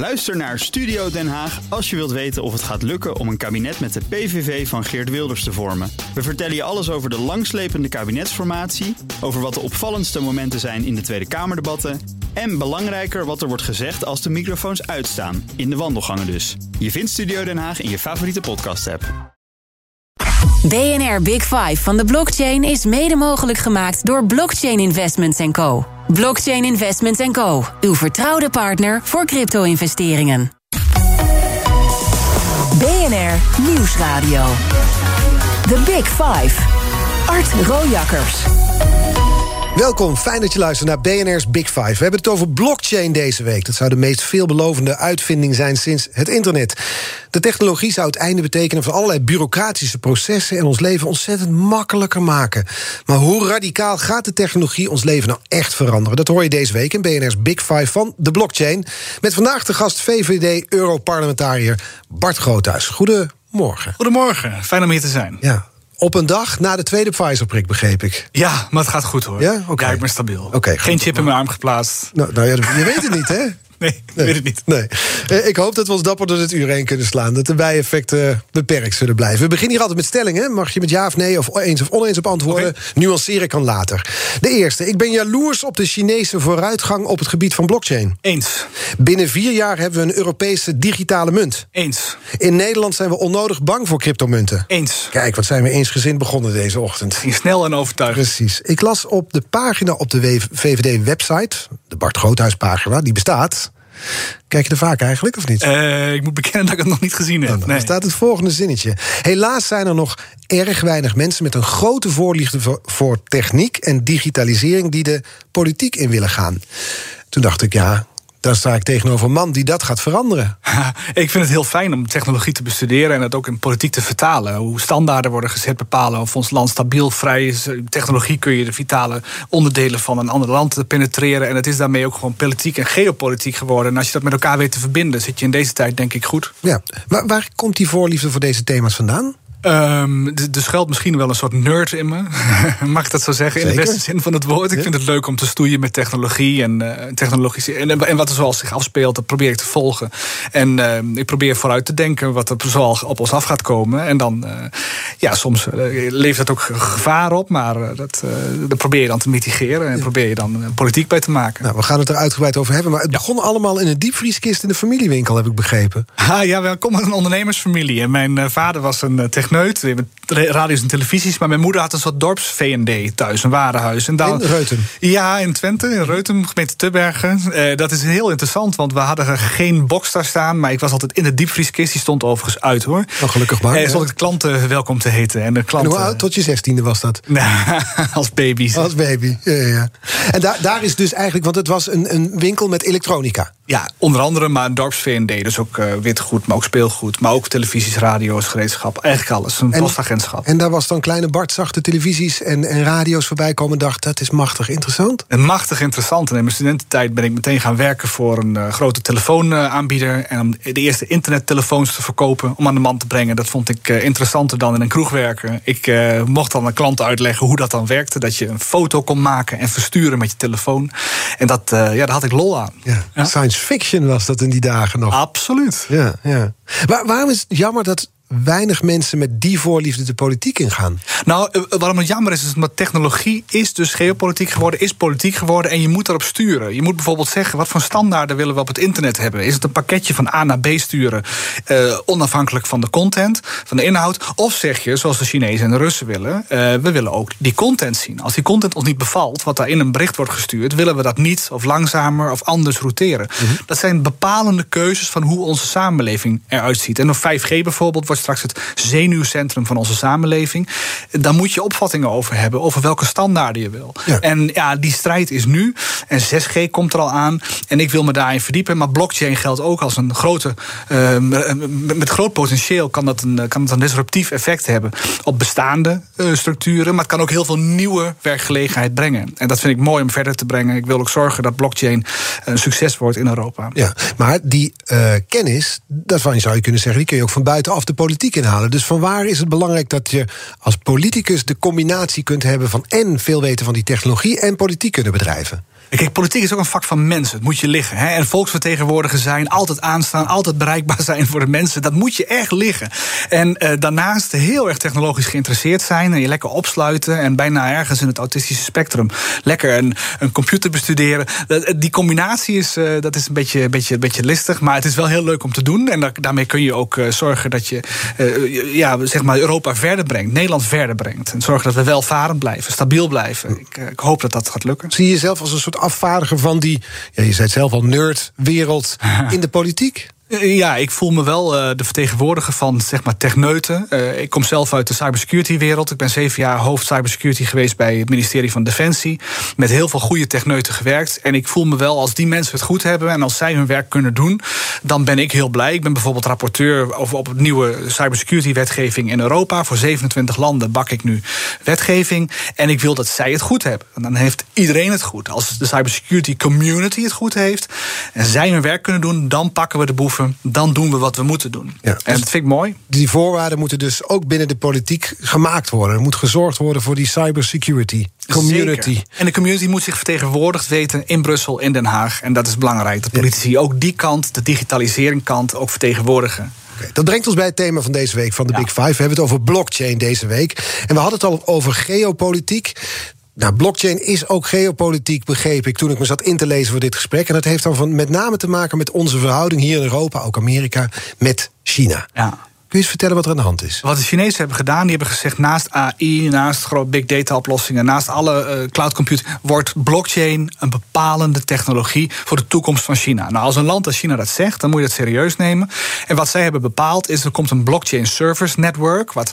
Luister naar Studio Den Haag als je wilt weten of het gaat lukken om een kabinet met de PVV van Geert Wilders te vormen. We vertellen je alles over de langslepende kabinetsformatie, over wat de opvallendste momenten zijn in de Tweede Kamerdebatten en belangrijker wat er wordt gezegd als de microfoons uitstaan, in de wandelgangen dus. Je vindt Studio Den Haag in je favoriete podcast-app. BNR Big Five van de blockchain is mede mogelijk gemaakt door Blockchain Investments Co. Blockchain Investments Co. Uw vertrouwde partner voor crypto-investeringen. BNR Nieuwsradio. The Big Five. Art Rojakkers. Welkom, fijn dat je luistert naar BNR's Big Five. We hebben het over blockchain deze week. Dat zou de meest veelbelovende uitvinding zijn sinds het internet. De technologie zou het einde betekenen van allerlei bureaucratische processen en ons leven ontzettend makkelijker maken. Maar hoe radicaal gaat de technologie ons leven nou echt veranderen? Dat hoor je deze week in BNR's Big Five van de blockchain. Met vandaag de gast VVD-Europarlementariër Bart Groothuis. Goedemorgen. Goedemorgen, fijn om hier te zijn. Ja, op een dag na de tweede Pfizer-prik, begreep ik. Ja, maar het gaat goed hoor. Ja, oké. Ja, ik ben stabiel. Oké, Geen chip in mijn arm geplaatst. Nou, nou ja, je weet het niet, hè? Nee, ik weet het niet. Nee. Eh, Ik hoop dat we ons dapper door het uur heen kunnen slaan. Dat de bijeffecten beperkt zullen blijven. We beginnen hier altijd met stellingen. Mag je met ja of nee of eens of oneens op antwoorden? Nuanceren kan later. De eerste. Ik ben jaloers op de Chinese vooruitgang op het gebied van blockchain. Eens. Binnen vier jaar hebben we een Europese digitale munt. Eens. In Nederland zijn we onnodig bang voor cryptomunten. Eens. Kijk, wat zijn we eensgezind begonnen deze ochtend. Ging snel en overtuigend. Precies. Ik las op de pagina op de VVD-website, de Bart Groothuis-pagina, die bestaat. Kijk je er vaak eigenlijk, of niet? Eh, ik moet bekennen dat ik het nog niet gezien heb. Dan Nee. staat het volgende zinnetje. Helaas zijn er nog erg weinig mensen met een grote voorliefde voor, voor techniek en digitalisering die de politiek in willen gaan. Toen dacht ik, ja, daar sta ik tegenover een man die dat gaat veranderen. ik vind het heel fijn om technologie te bestuderen en het ook in politiek te vertalen. Hoe standaarden worden gezet bepalen of ons land stabiel, vrij is. Technologie kun je de vitale onderdelen van een ander land penetreren. En het is daarmee ook gewoon politiek en geopolitiek geworden. En als je dat met elkaar weet te verbinden, zit je in deze tijd denk ik goed. Ja, waar, waar komt die voorliefde voor deze thema's vandaan? Ehm, er er schuilt misschien wel een soort nerd in me. Mag ik dat zo zeggen? In de beste zin van het woord. Ik Ja. vind het leuk om te stoeien met technologie en uh, technologische. En, en wat er zoal zich afspeelt, dat probeer ik te volgen. En uh, ik probeer vooruit te denken wat er zoal op ons af gaat komen. En dan, uh, ja, soms levert dat ook gevaar op, maar dat, dat probeer je dan te mitigeren en ja. probeer je dan politiek bij te maken. Nou, we gaan het er uitgebreid over hebben. Maar het ja. begon allemaal in een diepvrieskist in de familiewinkel, heb ik begrepen. Ah, ja, we komen uit een ondernemersfamilie. En mijn vader was een techneut met radio's en televisies. Maar mijn moeder had een soort dorps-VND thuis, een warenhuis. En in Reutem? Ja, in Twente, in Reutem, gemeente Tubbergen. Uh, dat is heel interessant, want we hadden geen box daar staan. Maar ik was altijd in de diepvrieskist. Die stond overigens uit, hoor. Oh, gelukkig maar. En stond ik de klanten welkom te heten. En, de klanten, en hoe oud? Tot je zestiende was dat? als baby. Als baby, ja, ja. En daar, daar is dus eigenlijk, want het was een, een winkel met elektronica. Ja, onder andere, maar een dorps-VND. Dus ook uh, witgoed, maar ook speelgoed. Maar ook televisies, radio's, gereedschap. Eigenlijk alles. Een en, postagentschap. En daar was dan kleine Bart, zag de televisies en, en radio's voorbij komen. dacht, dat is machtig interessant. En machtig interessant. En in mijn studententijd ben ik meteen gaan werken voor een uh, grote telefoonaanbieder. En om de eerste internettelefoons te verkopen, om aan de man te brengen. Dat vond ik uh, interessanter dan in een kroeg werken. Ik uh, mocht dan aan klanten uitleggen hoe dat dan werkte. Dat je een foto kon maken en versturen met je telefoon. En dat, ja, daar had ik lol aan. Ja. Ja? Science fiction was dat in die dagen nog. Absoluut. Ja, ja. Waar, waarom is het jammer dat weinig mensen met die voorliefde de politiek ingaan? Nou, waarom het jammer is, is omdat technologie is dus geopolitiek geworden, is politiek geworden en je moet erop sturen. Je moet bijvoorbeeld zeggen, wat voor standaarden willen we op het internet hebben? Is het een pakketje van A naar B sturen, uh, onafhankelijk van de content, van de inhoud? Of zeg je, zoals de Chinezen en de Russen willen, uh, we willen ook die content zien. Als die content ons niet bevalt, wat daar in een bericht wordt gestuurd, willen we dat niet of langzamer of anders routeren. Mm -hmm. Dat zijn bepalende keuzes van hoe onze samenleving eruit ziet. En op 5G bijvoorbeeld wordt straks het zenuwcentrum van onze samenleving. Daar moet je opvattingen over hebben, over welke standaarden je wil. Ja. En ja, die strijd is nu. En 6G komt er al aan. En ik wil me daarin verdiepen. Maar blockchain geldt ook als een grote. Uh, met groot potentieel kan dat, een, kan dat een disruptief effect hebben op bestaande uh, structuren. Maar het kan ook heel veel nieuwe werkgelegenheid brengen. En dat vind ik mooi om verder te brengen. Ik wil ook zorgen dat blockchain een succes wordt in Europa. Ja, maar die uh, kennis, daarvan zou je kunnen zeggen, die kun je ook van buitenaf de politiek inhalen. Dus van waar is het belangrijk dat je als politicus de combinatie kunt hebben van en veel weten van die technologie en politiek kunnen bedrijven? Kijk, politiek is ook een vak van mensen. Het moet je liggen. Hè? En volksvertegenwoordiger zijn, altijd aanstaan, altijd bereikbaar zijn voor de mensen. Dat moet je echt liggen. En uh, daarnaast heel erg technologisch geïnteresseerd zijn. En je lekker opsluiten. En bijna ergens in het autistische spectrum lekker een, een computer bestuderen. Die combinatie is, uh, dat is een beetje, beetje, beetje listig. Maar het is wel heel leuk om te doen. En daarmee kun je ook zorgen dat je ja, zeg maar Europa verder brengt. Nederland verder brengt. En zorgen dat we welvarend blijven, stabiel blijven. Ik, ik hoop dat dat gaat lukken. Zie je jezelf als een soort afvaardiger van die, ja, je zei het zelf al, nerdwereld in de politiek? Eh, ja, ik voel me wel uh, de vertegenwoordiger van zeg maar, techneuten. Uh, ik kom zelf uit de cybersecurity-wereld. Ik ben zeven jaar hoofd cybersecurity geweest bij het ministerie van Defensie. Met heel veel goede techneuten gewerkt. En ik voel me wel, als die mensen het goed hebben en als zij hun werk kunnen doen, dan ben ik heel blij. Ik ben bijvoorbeeld rapporteur over op nieuwe cybersecurity-wetgeving in Europa. Voor 27 landen bak ik nu wetgeving. En ik wil dat zij het goed hebben. En dan heeft iedereen het goed. Als de cybersecurity community het goed heeft en zij hun werk kunnen doen, dan pakken we de boeven dan doen we wat we moeten doen. Ja, en dat vind ik mooi. Die voorwaarden moeten dus ook binnen de politiek gemaakt worden. Er moet gezorgd worden voor die cybersecurity community. Zeker. En de community moet zich vertegenwoordigd weten in Brussel, in Den Haag. En dat is belangrijk. Dat politici ook die kant, de digitalisering kant, ook vertegenwoordigen. Dat brengt ons bij het thema van deze week van de Big Five. We hebben het over blockchain deze week. En we hadden het al over geopolitiek. Nou, blockchain is ook geopolitiek, begreep ik toen ik me zat in te lezen voor dit gesprek. En dat heeft dan van, met name te maken met onze verhouding hier in Europa, ook Amerika, met China. Ja. Je eens vertellen wat er aan de hand is? Wat de Chinezen hebben gedaan, die hebben gezegd... naast AI, naast grote big data oplossingen... naast alle uh, cloud computing... wordt blockchain een bepalende technologie... voor de toekomst van China. Nou, als een land als China dat zegt, dan moet je dat serieus nemen. En wat zij hebben bepaald is... er komt een blockchain service network... wat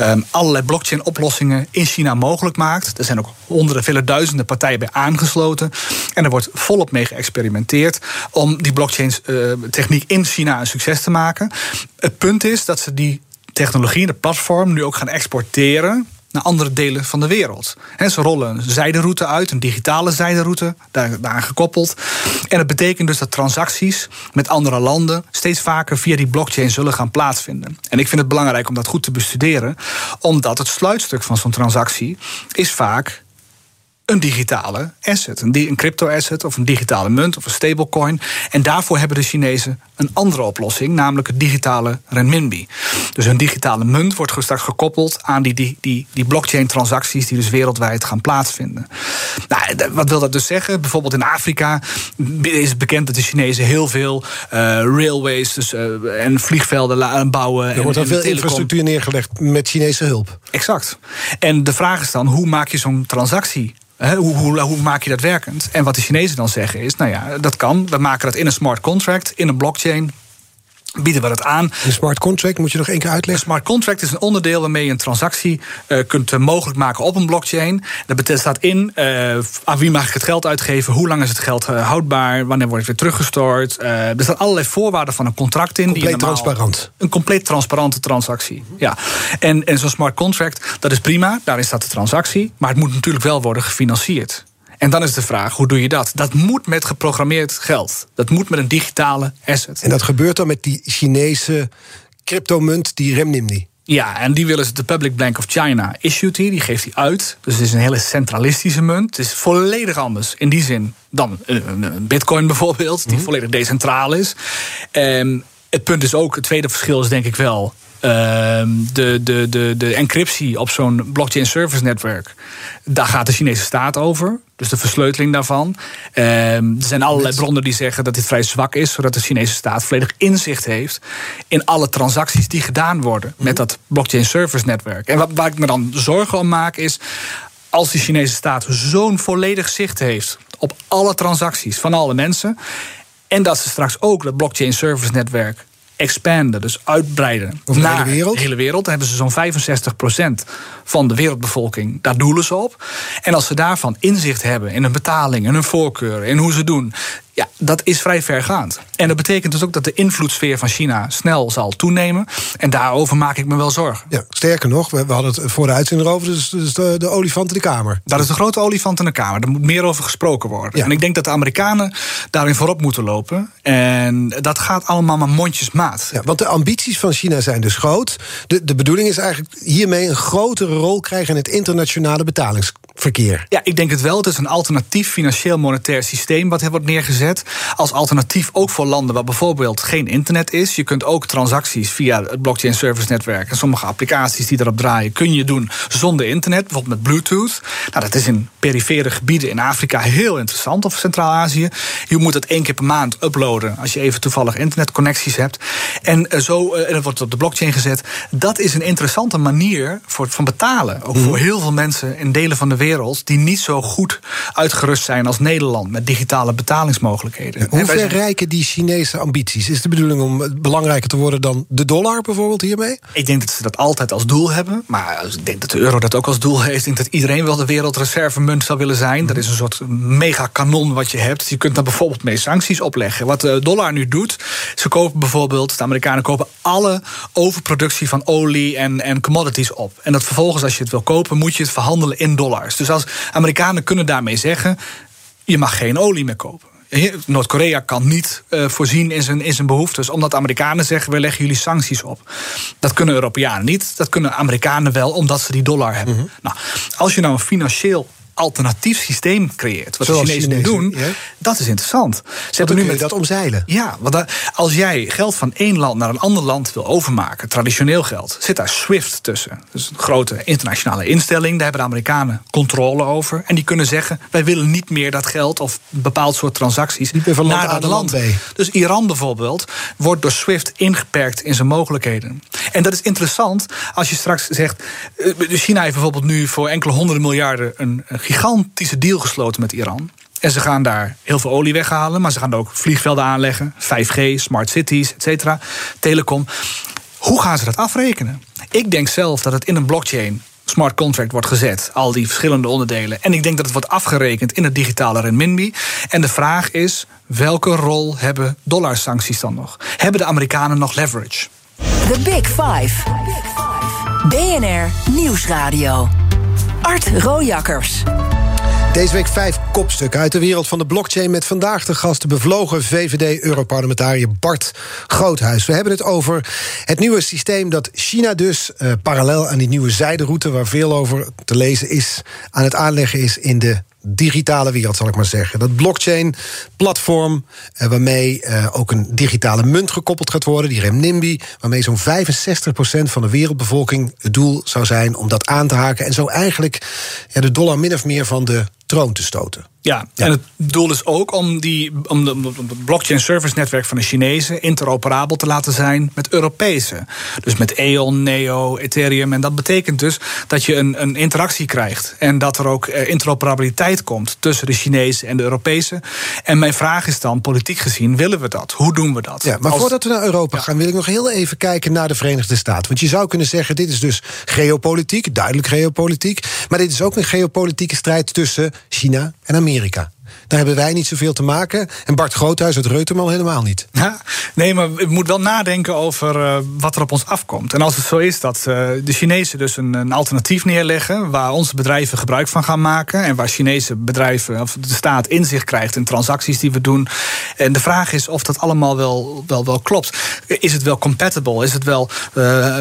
um, allerlei blockchain oplossingen in China mogelijk maakt. Er zijn ook honderden, vele duizenden partijen bij aangesloten. En er wordt volop mee geëxperimenteerd... om die blockchain uh, techniek in China een succes te maken. Het punt is ze die technologie, de platform, nu ook gaan exporteren naar andere delen van de wereld. ze rollen een zijderoute uit, een digitale zijderoute, daar, daaraan gekoppeld. En dat betekent dus dat transacties met andere landen steeds vaker via die blockchain zullen gaan plaatsvinden. En ik vind het belangrijk om dat goed te bestuderen, omdat het sluitstuk van zo'n transactie is vaak een digitale asset. Een, crypto-asset of een digitale munt of een stablecoin. En daarvoor hebben de Chinezen een andere oplossing, namelijk het digitale renminbi. Dus een digitale munt wordt straks gekoppeld aan die, die, die, die blockchain-transacties die dus wereldwijd gaan plaatsvinden. Nou, wat wil dat dus zeggen? Bijvoorbeeld in Afrika is het bekend dat de Chinezen heel veel uh, railways dus, uh, en vliegvelden bouwen. Er wordt al veel infrastructuur neergelegd met Chinese hulp. Exact. En de vraag is dan, hoe maak je zo'n transactie hoe, hoe, hoe, maak je dat werkend? En wat de Chinezen dan zeggen is: nou ja, dat kan. We maken dat in een smart contract, in een blockchain bieden we dat aan. Een smart contract, moet je nog één keer uitleggen? Een smart contract is een onderdeel waarmee je een transactie uh, kunt uh, mogelijk maken op een blockchain. Dat staat in uh, aan wie mag ik het geld uitgeven, hoe lang is het geld houdbaar, wanneer wordt het weer teruggestort. er staan allerlei voorwaarden van een contract in. Compleet die transparant. Een compleet transparante transactie. Ja. En, en zo'n smart contract, dat is prima, daarin staat de transactie, maar het moet natuurlijk wel worden gefinancierd. En dan is de vraag, hoe doe je dat? Dat moet met geprogrammeerd geld. Dat moet met een digitale asset. En dat gebeurt dan met die Chinese cryptomunt, die renminbi? Ja, en die willen ze de Public Bank of China issued die, die geeft hij uit. Dus het is een hele centralistische munt. Het is volledig anders in die zin dan een bitcoin bijvoorbeeld, die mhm. volledig decentraal is. Um, het punt is ook, het tweede verschil is denk ik wel de, de, de, de encryptie op zo'n blockchain service netwerk, daar gaat de Chinese staat over. Dus de versleuteling daarvan. Ehm, er zijn allerlei bronnen die zeggen dat dit vrij zwak is, zodat de Chinese staat volledig inzicht heeft in alle transacties die gedaan worden met dat blockchain service netwerk. En wat, waar ik me dan zorgen om maak is. Als de Chinese staat zo'n volledig zicht heeft op alle transacties van alle mensen. En dat ze straks ook dat blockchain service netwerk expanden, dus uitbreiden Over naar de hele wereld. De hele wereld. Dan hebben ze zo'n 65% van de wereldbevolking. Daar doelen ze op. En als ze daarvan inzicht hebben in hun betaling, in hun voorkeur, in hoe ze doen. Ja, dat is vrij vergaand. En dat betekent dus ook dat de invloedssfeer van China snel zal toenemen. En daarover maak ik me wel zorgen. Ja, sterker nog, we, we hadden het voor de uitzending erover, dus, dus de, de, olifant in de Kamer. Dat is de grote olifant in de Kamer. Daar moet meer over gesproken worden. Ja. En ik denk dat de Amerikanen daarin voorop moeten lopen. En dat gaat allemaal maar mondjesmaat. Ja, want de ambities van China zijn dus groot. De, de bedoeling is eigenlijk hiermee een grotere rol krijgen in het internationale betalingsverkeer. Ja, ik denk het wel. Het is een alternatief financieel-monetair systeem wat wordt neergezet. Als alternatief ook voor landen waar bijvoorbeeld geen internet is. Je kunt ook transacties via het blockchain service netwerk en sommige applicaties die erop draaien, kun je doen zonder internet, bijvoorbeeld met Bluetooth. Nou, dat is in perifere gebieden in Afrika heel interessant of Centraal-Azië. Je moet het één keer per maand uploaden als je even toevallig internetconnecties hebt. En eh, zo en dat wordt op de blockchain gezet. Dat is een interessante manier voor, van betalen. Ook voor mhm. heel veel mensen in delen van de wereld die niet zo goed uitgerust zijn als Nederland met digitale betalingsmogelijkheden. Hoe ver rijken die Chinese ambities? Is de bedoeling om belangrijker te worden dan de dollar bijvoorbeeld hiermee? Ik denk dat ze dat altijd als doel hebben. Maar ik denk dat de euro dat ook als doel heeft. Ik denk dat iedereen wel de wereldreservemunt zou willen zijn. Dat is een soort megakanon wat je hebt. Je kunt daar bijvoorbeeld mee sancties opleggen. Wat de dollar nu doet, ze kopen bijvoorbeeld, de Amerikanen kopen alle overproductie van olie en, en commodities op. En dat vervolgens, als je het wil kopen, moet je het verhandelen in dollars. Dus als Amerikanen kunnen daarmee zeggen: je mag geen olie meer kopen. Noord-Korea kan niet uh, voorzien in zijn, in zijn behoeftes, omdat de Amerikanen zeggen: we leggen jullie sancties op. Dat kunnen Europeanen niet, dat kunnen Amerikanen wel, omdat ze die dollar hebben. Mhm. Nou, als je nou een financieel alternatief systeem creëert. Wat Zoals de Chinezen, doen, dat is interessant. Ze hebben nu met dat omzeilen. Ja, want als jij geld van één land naar een ander land wil overmaken, traditioneel geld, zit daar SWIFT tussen. Dus een grote internationale instelling. Daar hebben de Amerikanen controle over. En die kunnen zeggen: wij willen niet meer dat geld of een bepaald soort transacties naar dat land. Dus Iran bijvoorbeeld wordt door SWIFT ingeperkt in zijn mogelijkheden. En dat is interessant als je straks zegt: eh, China heeft bijvoorbeeld nu voor enkele honderden miljarden een gigantische deal gesloten met Iran. En ze gaan daar heel veel olie weghalen, maar ze gaan ook vliegvelden aanleggen, 5G, smart cities, et cetera, telecom. Hoe gaan ze dat afrekenen? Ik denk zelf dat het in een blockchain smart contract wordt gezet. Al die verschillende onderdelen. En ik denk dat het wordt afgerekend in het digitale renminbi. En de vraag is, welke rol hebben dollarsancties dan nog? Hebben de Amerikanen nog leverage? The Big Five. BNR Nieuwsradio. Art Rojakkers. Deze week vijf kopstukken uit de wereld van de blockchain... met vandaag de gast de bevlogen VVD-Europarlementariër Bart Groothuis. We hebben het over het nieuwe systeem dat China dus... Uh, parallel aan die nieuwe zijderoute waar veel over te lezen is... aan het aanleggen is in de digitale wereld, zal ik maar zeggen. Dat blockchain-platform, eh, waarmee eh, ook een digitale munt gekoppeld gaat worden, die renminbi, waarmee zo'n 65% van de wereldbevolking het doel zou zijn om dat aan te haken en zo eigenlijk ja, de dollar min of meer van de troon te stoten. Ja, en het doel is ook om, die, om, de, blockchain service netwerk van de Chinezen interoperabel te laten zijn met Europese. Dus met EON, Neo, Ethereum. En dat betekent dus dat je een, een interactie krijgt. En dat er ook eh, interoperabiliteit komt tussen de Chinezen en de Europese. En mijn vraag is dan, politiek gezien, willen we dat? Hoe doen we dat? Ja, maar voordat we naar Europa gaan, wil ik nog heel even kijken naar de Verenigde Staten. Want je zou kunnen zeggen, dit is dus geopolitiek, duidelijk geopolitiek. Maar dit is ook een geopolitieke strijd tussen China en Amerika. Amerika. Daar hebben wij niet zoveel te maken. En Bart Groothuis uit Reutemal helemaal niet. Ja, nee, maar we moeten wel nadenken over uh, wat er op ons afkomt. En als het zo is dat uh, de Chinezen dus een, een, alternatief neerleggen... waar onze bedrijven gebruik van gaan maken... en waar Chinese bedrijven, of de staat inzicht krijgt in transacties die we doen... en de vraag is of dat allemaal wel, wel, wel klopt. Is het wel compatible? Is het wel uh,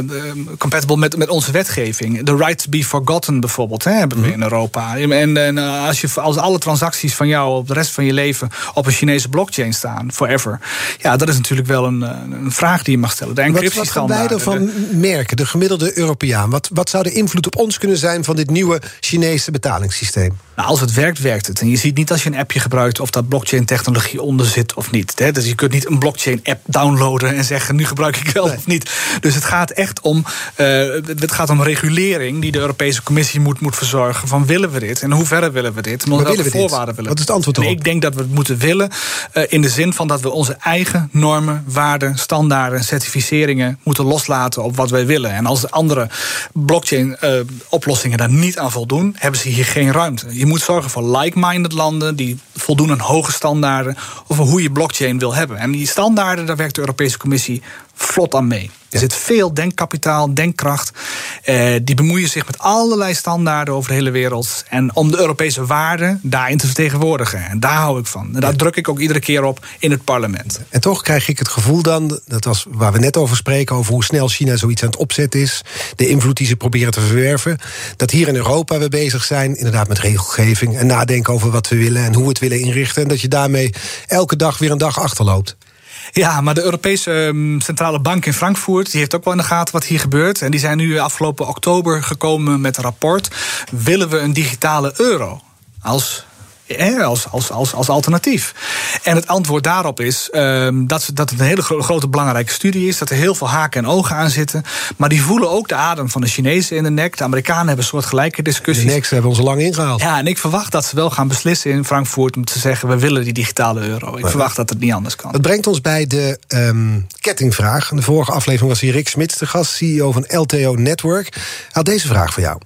compatible met, met onze wetgeving? The right to be forgotten bijvoorbeeld, hè, hebben we mhm. in Europa. En, en als, je, als alle transacties van jou op de rest van je leven op een Chinese blockchain staan, forever. Ja, dat is natuurlijk wel een, een vraag die je mag stellen. De wat, wat gaan wij ervan merken, de gemiddelde Europeaan? Wat, wat zou de invloed op ons kunnen zijn van dit nieuwe Chinese betalingssysteem? Nou, als het werkt, werkt het. En je ziet niet als je een appje gebruikt of dat blockchain-technologie onder zit of niet. Hè? Dus je kunt niet een blockchain-app downloaden en zeggen: nu gebruik ik wel of niet. Dus het gaat echt om, uh, het gaat om regulering die de Europese Commissie moet, moet verzorgen. Van willen we dit en hoe ver willen we dit? Maar willen we voorwaarden dit? willen is het antwoord erop? ik denk dat we het moeten willen uh, in de zin van dat we onze eigen normen, waarden, standaarden, certificeringen moeten loslaten op wat wij willen. En als de andere blockchain-oplossingen uh, daar niet aan voldoen, hebben ze hier geen ruimte. Je moet zorgen voor like-minded landen die voldoen aan hoge standaarden over hoe je blockchain wil hebben. En die standaarden, daar werkt de Europese Commissie vlot aan mee. Er zit veel denkkapitaal, denkkracht. Eh, die bemoeien zich met allerlei standaarden over de hele wereld. En om de Europese waarden daarin te vertegenwoordigen. En daar hou ik van. En daar druk ik ook iedere keer op in het parlement. En toch krijg ik het gevoel dan, dat was waar we net over spreken, over hoe snel China zoiets aan het opzetten is. De invloed die ze proberen te verwerven. Dat hier in Europa we bezig zijn, inderdaad met regelgeving. En nadenken over wat we willen en hoe we het willen inrichten. En dat je daarmee elke dag weer een dag achterloopt. Ja, maar de Europese ehm, Centrale Bank in Frankfurt... die heeft ook wel in de gaten wat hier gebeurt. En die zijn nu afgelopen oktober gekomen met een rapport. Willen we een digitale euro? Als als, als, als, als alternatief. En het antwoord daarop is um, dat, dat het een hele grote belangrijke studie is. Dat er heel veel haken en ogen aan zitten. Maar die voelen ook de adem van de Chinezen in de nek. De Amerikanen hebben een soort gelijke discussies. De nek hebben ons lang ingehaald. Ja, en ik verwacht dat ze wel gaan beslissen in Frankfurt om te zeggen: we willen die digitale euro. Ik verwacht dat het niet anders kan. Het brengt ons bij de um, kettingvraag. In de vorige aflevering was hier Rick Smits, de gast, CEO van LTO Network. Hij had deze vraag voor jou.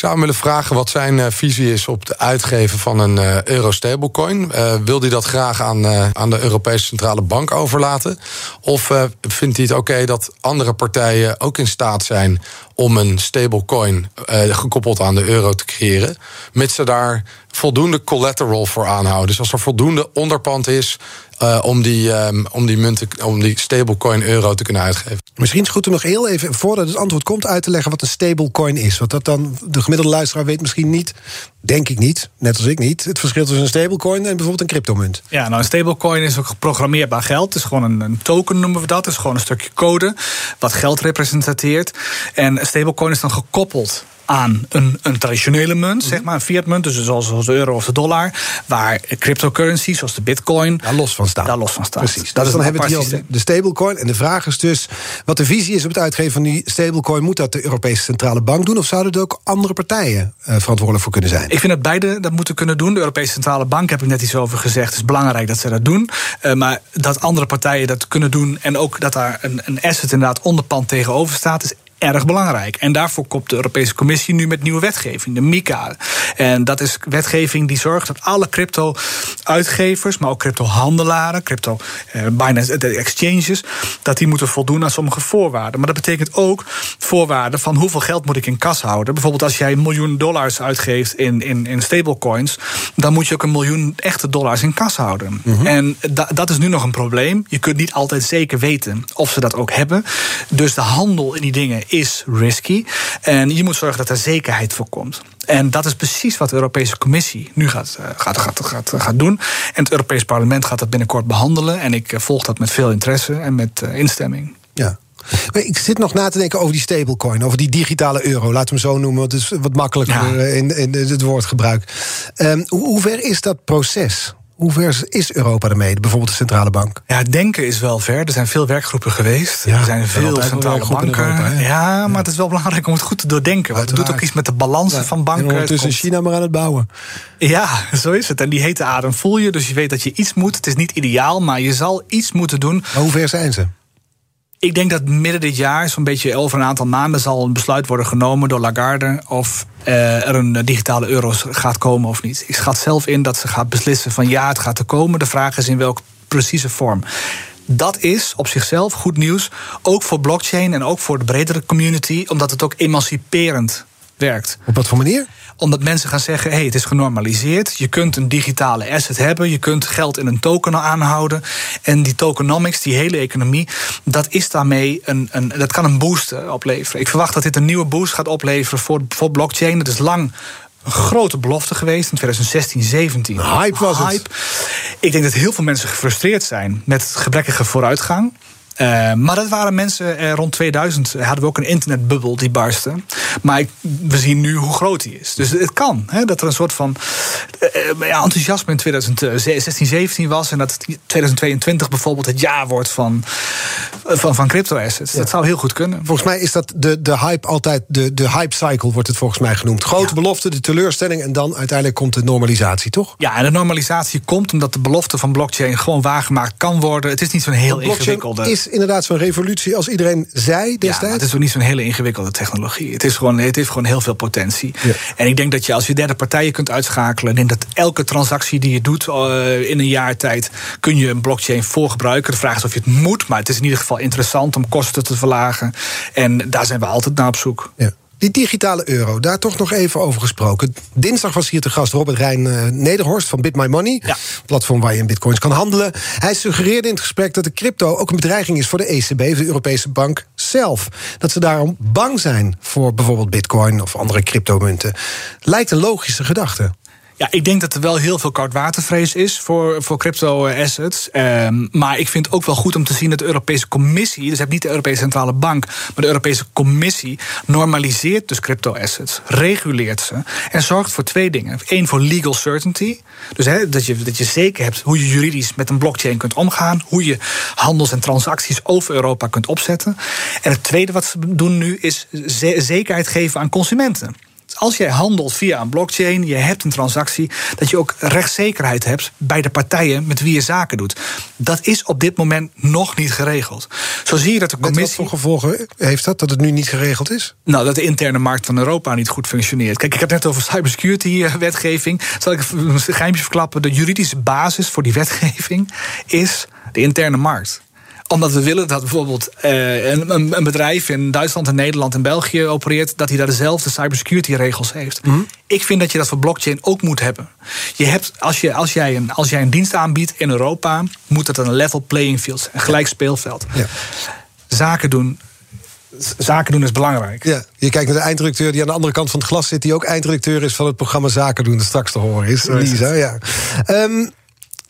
Zou hem willen vragen wat zijn uh, visie is op het uitgeven van een uh, euro-stablecoin. Uh, wil hij dat graag aan, aan de Europese Centrale Bank overlaten? Of vindt hij het oké dat andere partijen ook in staat zijn om een stablecoin gekoppeld aan de euro te creëren, mits ze daar voldoende collateral voor aanhouden? Dus als er voldoende onderpand is uh, om, die, um, om die munten, om die stablecoin euro te kunnen uitgeven. Misschien is het goed om nog heel even, voordat het antwoord komt, uit te leggen wat een stablecoin is. Want dat dan de gemiddelde luisteraar weet misschien niet, denk ik niet, net als ik niet, het verschil tussen een stablecoin en bijvoorbeeld een cryptomunt. Ja, nou een stablecoin is ook geprogrammeerbaar geld. Het is gewoon een, een token noemen we dat. Het is gewoon een stukje code wat geld representeert. En een stablecoin is dan gekoppeld aan een, een traditionele munt, zeg maar, een fiat munt, dus zoals, zoals de euro of de dollar, waar cryptocurrencies zoals de bitcoin daar los van staan. Daar los van staan. Precies. Dat dus dan hebben we het hier de stablecoin. En de vraag is dus wat de visie is op het uitgeven van die stablecoin. Moet dat de Europese Centrale Bank doen of zouden er ook andere partijen uh, verantwoordelijk voor kunnen zijn? Ik vind dat beide dat moeten kunnen doen. De Europese Centrale Bank heb ik net iets over gezegd. Het is belangrijk dat ze dat doen. Uh, maar dat andere partijen dat kunnen doen en ook dat daar een, een asset inderdaad onderpand tegenover staat, is erg belangrijk. En daarvoor komt de Europese Commissie nu met nieuwe wetgeving, de MICA. En dat is wetgeving die zorgt dat alle crypto-uitgevers, maar ook crypto-handelaren, crypto eh, Binance, de exchanges, dat die moeten voldoen aan sommige voorwaarden. Maar dat betekent ook voorwaarden van hoeveel geld moet ik in kas houden. Bijvoorbeeld als jij een miljoen dollars uitgeeft in, in, in stablecoins, dan moet je ook een miljoen echte dollars in kas houden. Mhm. En da, dat is nu nog een probleem. Je kunt niet altijd zeker weten of ze dat ook hebben. Dus de handel in die dingen is risky. En je moet zorgen dat er zekerheid voor komt. En dat is precies wat de Europese Commissie nu gaat, eh, gaat, gaat, gaat, gaat doen. En het Europees Parlement gaat dat binnenkort behandelen. En ik eh, volg dat met veel interesse en met eh, instemming. Ja. Ik zit nog na te denken over die stablecoin, over die digitale euro. Laten we hem zo noemen, het is wat makkelijker in, in het woordgebruik. Um, hoe ver is dat proces? Hoe ver is Europa ermee, bijvoorbeeld de centrale bank? Ja, denken is wel ver. Er zijn veel werkgroepen geweest. er zijn veel centrale banken. ja, maar het is wel belangrijk om het goed te doordenken. Want het doet ook iets met de balansen van banken. Is in China maar aan het bouwen. Ja, zo is het. En die hete adem voel je. Dus je weet dat je iets moet. Het is niet ideaal, maar je zal iets moeten doen. Maar hoe ver zijn ze? Ik denk dat midden dit jaar, zo'n beetje over een aantal maanden, zal een besluit worden genomen door Lagarde of uh, er een digitale euro gaat komen of niet. Ik schat zelf in dat ze gaat beslissen van ja, het gaat er komen. De vraag is in welke precieze vorm. Dat is op zichzelf goed nieuws, ook voor blockchain en ook voor de bredere community, omdat het ook emanciperend werkt. Op wat voor manier? Omdat mensen gaan zeggen: hey, het is genormaliseerd. Je kunt een digitale asset hebben. Je kunt geld in een token aanhouden. En die tokenomics, die hele economie, dat is daarmee een, een, dat kan een boost eh, opleveren. Ik verwacht dat dit een nieuwe boost gaat opleveren voor, voor blockchain. Het is lang een grote belofte geweest in 2016, 17. Hype was Hype. het. Ik denk dat heel veel mensen gefrustreerd zijn met gebrekkige vooruitgang. Uh, maar dat waren mensen uh, rond 2000 hadden we ook een internetbubbel die barstte. Maar ik, we zien nu hoe groot die is. Dus het kan hè, dat er een soort van ja, enthousiasme in 2016, 17 was. En dat 2022 bijvoorbeeld het jaar wordt van van, van crypto-assets. Dat zou heel goed kunnen. Volgens mij is dat de, de hype altijd, de, de hype cycle wordt het volgens mij genoemd. Grote belofte, de teleurstelling en dan uiteindelijk komt de normalisatie, toch? Ja, en de normalisatie komt omdat de belofte van blockchain gewoon waargemaakt kan worden. Het is niet zo'n heel ingewikkelde. is inderdaad zo'n revolutie als iedereen zei destijds. Ja, het is ook niet zo'n hele ingewikkelde technologie. Het, is gewoon, het heeft gewoon heel veel potentie. En ik denk dat je als je derde partijen kunt uitschakelen, en dat elke transactie die je doet uh, in een jaar tijd, kun je een blockchain voor gebruiken. De vraag is of je het moet, maar het is in ieder geval interessant om kosten te verlagen. En daar zijn we altijd naar op zoek. Ja. Die digitale euro, daar toch nog even over gesproken. Dinsdag was hier te gast Robert Rijn uh, Nederhorst van Bit My Money. Ja. Platform waar je in bitcoins kan handelen. Hij suggereerde in het gesprek dat de crypto ook een bedreiging is voor de ECB, de Europese Bank zelf. Dat ze daarom bang zijn voor bijvoorbeeld bitcoin of andere cryptomunten. Lijkt een logische gedachte. Ja, ik denk dat er wel heel veel koudwatervrees is voor, voor crypto assets. Um, maar ik vind het ook wel goed om te zien dat de Europese Commissie, dus heb niet de Europese Centrale Bank, maar de Europese Commissie normaliseert dus crypto assets, reguleert ze en zorgt voor twee dingen. Eén voor legal certainty, dus dat, je, dat je zeker hebt hoe je juridisch met een blockchain kunt omgaan, hoe je handels en transacties over Europa kunt opzetten. En het tweede wat ze doen nu is zekerheid geven aan consumenten als jij handelt via een blockchain, je hebt een transactie, dat je ook rechtszekerheid hebt bij de partijen met wie je zaken doet. Dat is op dit moment nog niet geregeld. Zo zie je dat de commissie. wat voor gevolgen heeft dat, dat het nu niet geregeld is? Nou, dat de interne markt van Europa niet goed functioneert. Kijk, ik had net over cybersecurity-wetgeving. Zal ik een geheimje verklappen? De juridische basis voor die wetgeving is de interne markt omdat we willen dat bijvoorbeeld uh, een, een, bedrijf in Duitsland en Nederland en België opereert, dat hij daar dezelfde cybersecurity regels heeft. Mhm. Ik vind dat je dat voor blockchain ook moet hebben. Je hebt, als, je, als, jij een, als jij een dienst aanbiedt in Europa, moet het een level playing field zijn, een gelijk speelveld. Ja. Zaken doen zaken doen is belangrijk. Ja, je kijkt naar de eindredacteur die aan de andere kant van het glas zit, die ook eindredacteur is van het programma Zaken doen, dat straks te horen is. Lisa, ja. Um,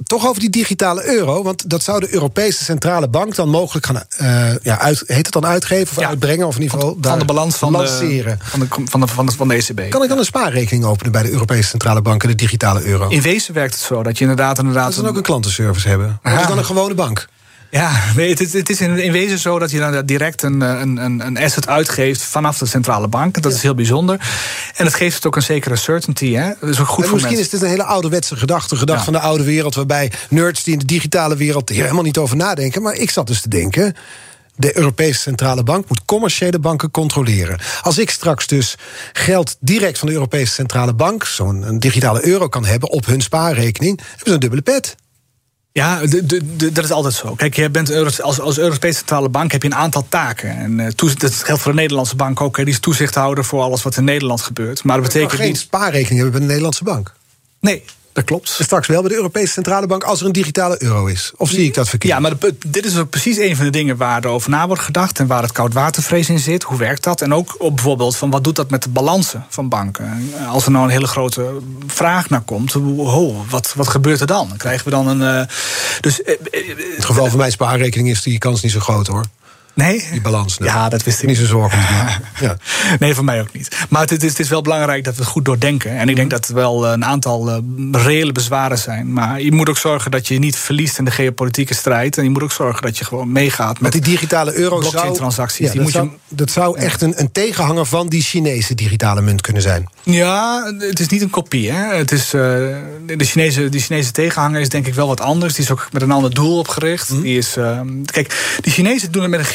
toch over die digitale euro. Want dat zou de Europese Centrale Bank dan mogelijk gaan. Uh, ja, uit, heet het dan uitgeven of uitbrengen? Of in ieder geval van, de balans van lanceren. De, van, de, van, de, van, de, van de ECB. Kan ik dan een spaarrekening openen bij de Europese Centrale Bank en de digitale euro? In wezen werkt het zo dat je inderdaad. inderdaad dat ze dan ook een klantenservice hebben. Of is dan een gewone bank? Ja, nee, het, het is in, wezen zo dat je dan direct een, een, een asset uitgeeft vanaf de centrale bank. Dat is heel bijzonder. En het geeft het ook een zekere certainty. Hè? Dat is ook goed en voor misschien is dit een hele ouderwetse gedachte. Gedachte van de oude wereld. Waarbij nerds die in de digitale wereld hier helemaal niet over nadenken. Maar ik zat dus te denken. De Europese Centrale Bank moet commerciële banken controleren. Als ik straks dus geld direct van de Europese Centrale Bank, zo'n digitale euro kan hebben op hun spaarrekening, hebben ze een dubbele pet. Ja, de, de, dat is altijd zo. Kijk, je bent als, als Europese Centrale Bank heb je een aantal taken. En uh, dat geldt voor de Nederlandse bank ook. Hè. Die is toezichthouder voor alles wat in Nederland gebeurt. Maar dat betekent geen niet... spaarrekening hebben bij de Nederlandse bank. Nee, dat klopt. Straks wel bij de Europese Centrale Bank als er een digitale euro is. Of zie ik dat verkeerd? Ja, maar dit is ook precies een van de dingen waar er over na wordt gedacht. En waar het koudwatervrees in zit. Hoe werkt dat? En ook op bijvoorbeeld van wat doet dat met de balansen van banken? Als er nou een hele grote vraag naar komt. Ho, wat, wat gebeurt er dan? Krijgen we dan een. Uh, dus, uh, in het geval van mijn spaarrekening is die kans niet zo groot hoor. Nee? Die balans. Ja, dat wist ik. Niet zo zorgen ja. Nee, voor mij ook niet. Maar het is, het is wel belangrijk dat we het goed doordenken. En ik denk dat er wel een aantal uh, reële bezwaren zijn. Maar je moet ook zorgen dat je niet verliest in de geopolitieke strijd. En je moet ook zorgen dat je gewoon meegaat met die digitale euro zou, transacties. Ja, die dat, moet zou, je, dat zou echt een, een tegenhanger van die Chinese digitale munt kunnen zijn. Ja, het is niet een kopie. Hè. Het is, uh, de, Chinese, de Chinese tegenhanger is denk ik wel wat anders. Die is ook met een ander doel opgericht. Mm. Die is, uh, kijk, die Chinezen doen het met een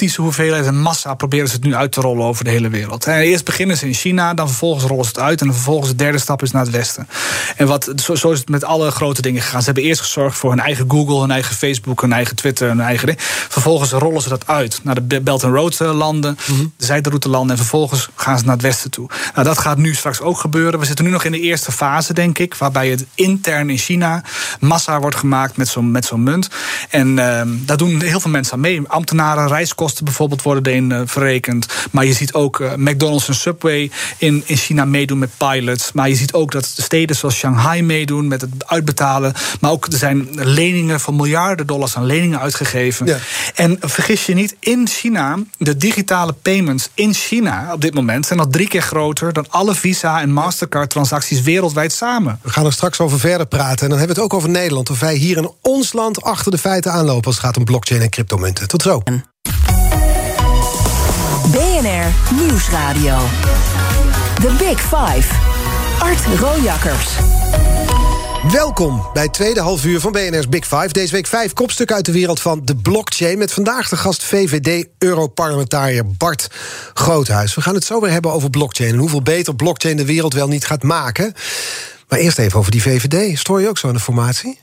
gigantische hoeveelheid en massa proberen ze het nu uit te rollen over de hele wereld. eerst beginnen ze in China, dan vervolgens rollen ze het uit en dan vervolgens de derde stap is naar het westen. En wat, zo, zo is het met alle grote dingen gegaan. Ze hebben eerst gezorgd voor hun eigen Google, hun eigen Facebook, hun eigen Twitter, hun eigen ding. Vervolgens rollen ze dat uit naar de Belt and Road eh, landen, mm de zijderoute landen en vervolgens gaan ze naar het westen toe. Nou, dat gaat nu straks ook gebeuren. We zitten nu nog in de eerste fase, denk ik, waarbij het intern in China massa wordt gemaakt met zo'n met zo'n munt. En uh, daar doen heel veel mensen aan mee. Ambtenaren, reiskosten bijvoorbeeld worden erin uh, verrekend. Maar je ziet ook uh, McDonald's en Subway in, in China meedoen met pilots. Maar je ziet ook dat steden zoals Shanghai meedoen met het uitbetalen. Maar ook er zijn leningen van miljarden dollars aan leningen uitgegeven. Ja. En vergis je niet, in China, de digitale payments in China op dit moment zijn al drie keer groter dan alle Visa en Mastercard-transacties wereldwijd samen. We gaan er straks over verder praten. En dan hebben we het ook over Nederland. Of wij hier in ons land achter de feiten aanlopen als het gaat om blockchain en cryptomunten. Tot zo. BNR Nieuwsradio. The Big Five. Art Rojakkers. Welkom bij het tweede half uur van BNR's Big Five. Deze week vijf kopstukken uit de wereld van de blockchain. Met vandaag de gast VVD-Europarlementariër Bart Groothuis. We gaan het zo weer hebben over blockchain en hoeveel beter blockchain de wereld wel niet gaat maken. Maar eerst even over die VVD. Stoor je ook zo aan de formatie?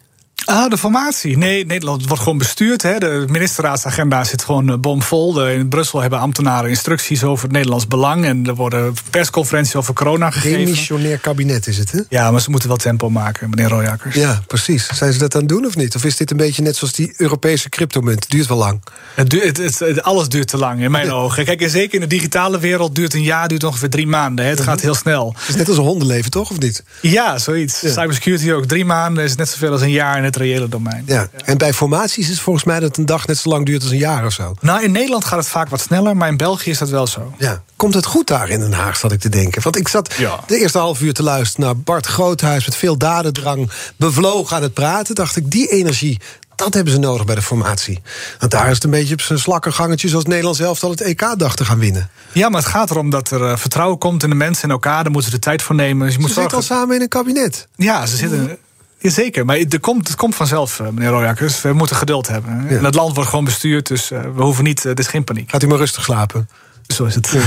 Ah, de formatie. Nee, Nederland wordt gewoon bestuurd. Hè. De ministerraadsagenda zit gewoon eh, bomvol. In Brussel hebben ambtenaren instructies over het Nederlands belang. En er worden persconferenties over corona gegeven. Demissionair kabinet is het, hè? Ja, maar ze moeten wel tempo maken, meneer Royakkers. Ja, precies. Zijn ze dat aan het doen of niet? Of is dit een beetje net zoals die Europese cryptomunt? Duurt wel lang. Het duurt, het, het, alles duurt te lang, in mijn ogen. Kijk, en zeker in de digitale wereld duurt een jaar duurt ongeveer drie maanden. Hè. Het gaat heel snel. Het is net als een hondenleven, toch? Of niet? Ja, zoiets. Cybersecurity ook. Drie maanden is net zoveel als een jaar in het reële domein. Ja. En bij formaties is het volgens mij dat een dag net zo lang duurt als een jaar of zo. Nou, in Nederland gaat het vaak wat sneller, maar in België is dat wel zo. Ja. Komt het goed daar in Den Haag, zat ik te denken? Want ik zat Ja. de eerste half uur te luisteren naar Bart Groothuis... met veel dadendrang, bevlogen aan het praten. Dacht ik, die energie, dat hebben ze nodig bij de formatie. Want daar is het een beetje op zijn slakkengangetje... zoals Nederland zelf al het EK dacht te gaan winnen. Ja, maar het gaat erom dat er eh, vertrouwen komt in de mensen en elkaar. Daar moeten ze de tijd voor nemen. Dus je moet Ze zitten al samen in een kabinet. Ja, ze zitten. Jazeker, maar het komt, het komt vanzelf, eh, meneer Royakkers. We moeten geduld hebben. hè. Ja. En het land wordt gewoon bestuurd, dus eh, we hoeven niet. Het is geen paniek. Gaat u maar rustig slapen. Zo is het.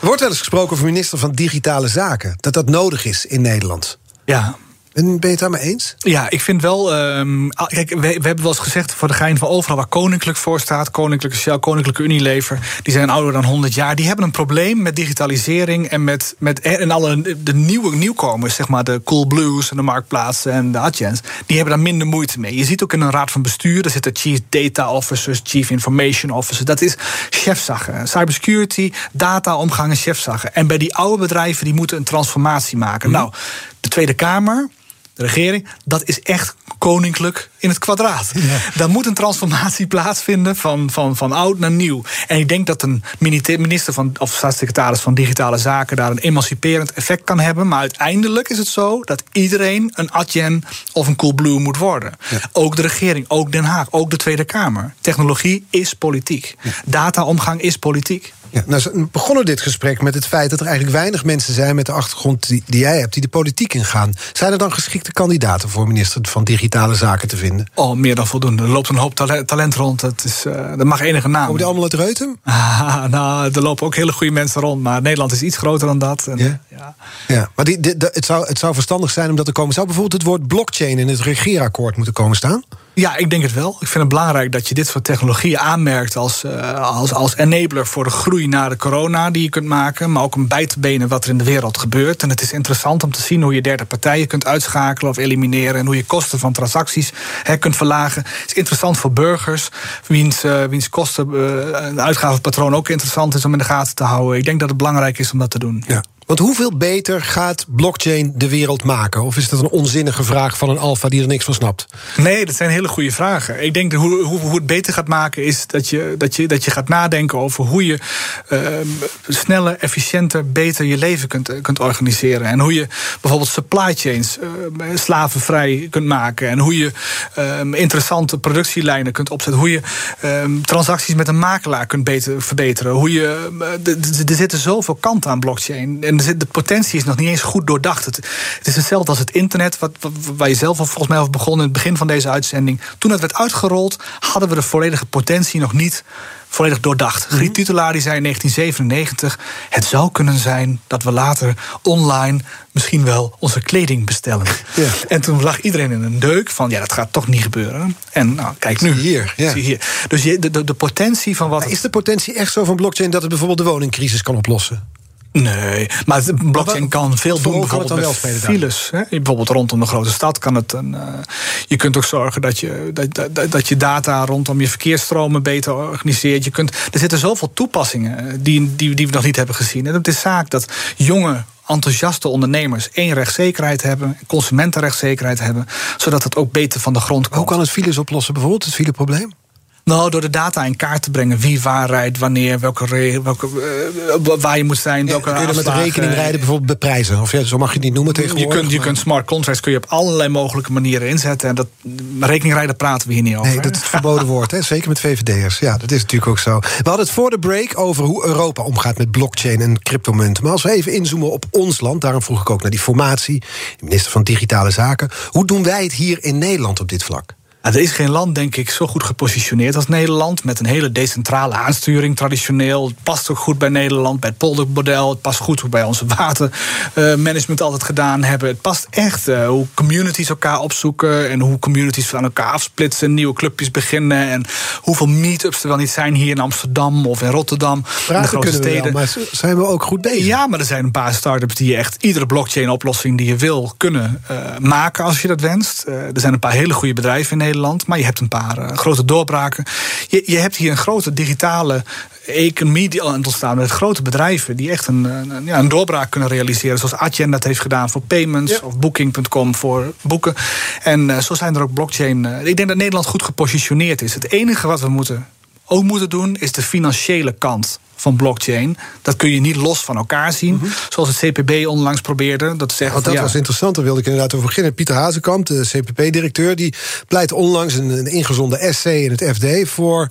Er wordt wel eens gesproken over minister van Digitale Zaken. Dat dat nodig is in Nederland. ja. En ben je het daarmee eens? Ja, ik vind wel. ehm, kijk, we, we hebben wel eens gezegd voor de gein van overal waar koninklijk voor staat, koninklijke Shell, koninklijke Unilever, die zijn ouder dan 100 jaar. Die hebben een probleem met digitalisering en met, met en alle de nieuwe nieuwkomers, zeg maar de Coolblues en de marktplaatsen en de Adjens, die hebben daar minder moeite mee. Je ziet ook in een raad van bestuur, daar zitten chief data officers, chief information officers. Dat is chefzaggen. Cybersecurity, data, omgang en chefzaggen. En bij die oude bedrijven die moeten een transformatie maken. Nou, de Tweede Kamer de regering, dat is echt koninklijk in het kwadraat. Daar moet een transformatie plaatsvinden van, van, van oud naar nieuw. En ik denk dat een minister van, of staatssecretaris van Digitale Zaken daar een emanciperend effect kan hebben. Maar uiteindelijk is het zo dat iedereen een Adyen of een Coolblue moet worden. Ook de regering, ook Den Haag, ook de Tweede Kamer. Technologie is politiek. Dataomgang is politiek. Ja, nou, ze begonnen dit gesprek met het feit dat er eigenlijk weinig mensen zijn met de achtergrond die, die jij hebt, die de politiek ingaan. Zijn er dan geschikte kandidaten voor minister van Digitale Zaken te vinden? Oh, meer dan voldoende. Er loopt een hoop tale- talent rond. Dat, is, eh, dat mag enige naam. Komen die allemaal uit Reutem? Ah, nou, er lopen ook hele goede mensen rond, maar Nederland is iets groter dan dat. En, Ja? ja. Ja, maar die, het, zou, het zou verstandig zijn om dat te komen. Zou bijvoorbeeld het woord blockchain in het regeerakkoord moeten komen staan? Ja, ik denk het wel. Ik vind het belangrijk dat je dit soort technologieën aanmerkt als, eh, als, als enabler voor de groei naar de corona die je kunt maken, maar ook om bij te benen wat er in de wereld gebeurt. En het is interessant om te zien hoe je derde partijen kunt uitschakelen of elimineren en hoe je kosten van transacties hè, kunt verlagen. Het is interessant voor burgers, wiens, eh, wiens kosten, een uitgavenpatroon ook interessant is om in de gaten te houden. Ik denk dat het belangrijk is om dat te doen. Ja. Want hoeveel beter gaat blockchain de wereld maken? Of is dat een onzinnige vraag van een alfa die er niks van snapt? Nee, dat zijn hele goede vragen. Ik denk hoe, hoe, het beter gaat maken is dat je, dat je, dat je gaat nadenken over hoe je ehm, sneller, efficiënter, beter je leven kunt, eh, kunt organiseren. En hoe je bijvoorbeeld supply chains ehm, slavenvrij kunt maken. En hoe je ehm, interessante productielijnen kunt opzetten. Hoe je transacties met een makelaar kunt beter verbeteren. Hoe je, er zitten zoveel kanten aan blockchain. De potentie is nog niet eens goed doordacht. Het, het is hetzelfde als het internet, wat, wat- waar je zelf al volgens mij over begon in het begin van deze uitzending. Toen het werd uitgerold, hadden we de volledige potentie nog niet volledig doordacht. Griet Tutelaar die zei in 1997... het zou kunnen zijn dat we later online misschien wel onze kleding bestellen. Ja. En toen lag iedereen in een deuk van... ja, dat gaat toch niet gebeuren. En nou, kijk nu. Zie hier, ja. Zie hier. Dus je, de, de, de potentie van wat... Maar is de potentie echt zo van blockchain dat het bijvoorbeeld de woningcrisis kan oplossen? Nee, maar blockchain kan veel doen. rol kan Bijvoorbeeld wel spelen files. Hè? Bijvoorbeeld rondom de grote stad kan het een. eh, je kunt ook zorgen dat je, dat, dat, dat je data rondom je verkeersstromen beter organiseert. Je kunt, er zitten zoveel toepassingen eh, die, die, die we nog niet hebben gezien. En het is zaak dat jonge enthousiaste ondernemers één rechtszekerheid hebben, consumentenrechtszekerheid hebben, zodat het ook beter van de grond komt. Hoe kan het files oplossen bijvoorbeeld, het fileprobleem? Nou, door de data in kaart te brengen. Wie waar rijdt, wanneer, welke, welke, uh, waar je moet zijn. Welke ja, kun je met rekening rijden bijvoorbeeld beprijzen? Of ja, zo mag je het niet noemen tegenwoordig. Je kunt, je kunt smart contracts kun je op allerlei mogelijke manieren inzetten. En dat rekeningrijden praten we hier niet over. Nee, dat is het verboden woord. Hè? Zeker met VVD'ers. Ja, dat is natuurlijk ook zo. We hadden het voor de break over hoe Europa omgaat met blockchain en cryptomunten. Maar als we even inzoomen op ons land, daarom vroeg ik ook naar die formatie, de minister van Digitale Zaken. Hoe doen wij het hier in Nederland op dit vlak? Er is geen land, denk ik, zo goed gepositioneerd als Nederland. Met een hele decentrale aansturing traditioneel. Het past ook goed bij Nederland, bij het poldermodel. Het past goed hoe bij onze watermanagement altijd gedaan hebben. Het past echt uh, hoe communities elkaar opzoeken. En hoe communities van elkaar afsplitsen. Nieuwe clubjes beginnen. En hoeveel meetups er wel niet zijn hier in Amsterdam of in Rotterdam. Praten de grote steden. Wel, maar zijn we ook goed bezig? Ja, maar er zijn een paar start-ups die echt iedere blockchain-oplossing die je wil kunnen uh, maken als je dat wenst. Uh, er zijn een paar hele goede bedrijven in Nederland maar je hebt een paar uh, grote doorbraken. Je, je hebt hier een grote digitale economie die al aan het ontstaan met grote bedrijven die echt een, een, ja, een doorbraak kunnen realiseren. Zoals Adyen dat heeft gedaan voor payments of Booking.com voor boeken. En uh, zo zijn er ook blockchain. Uh, ik denk dat Nederland goed gepositioneerd is. Het enige wat we moeten ook moeten doen is de financiële kant van blockchain. Dat kun je niet los van elkaar zien. Mhm. Zoals het CPB onlangs probeerde. Dat, zegt, Want dat was interessant, daar wilde ik inderdaad over beginnen. Pieter Hazekamp, de CPB-directeur, die pleit onlangs een, een ingezonde essay in het FD voor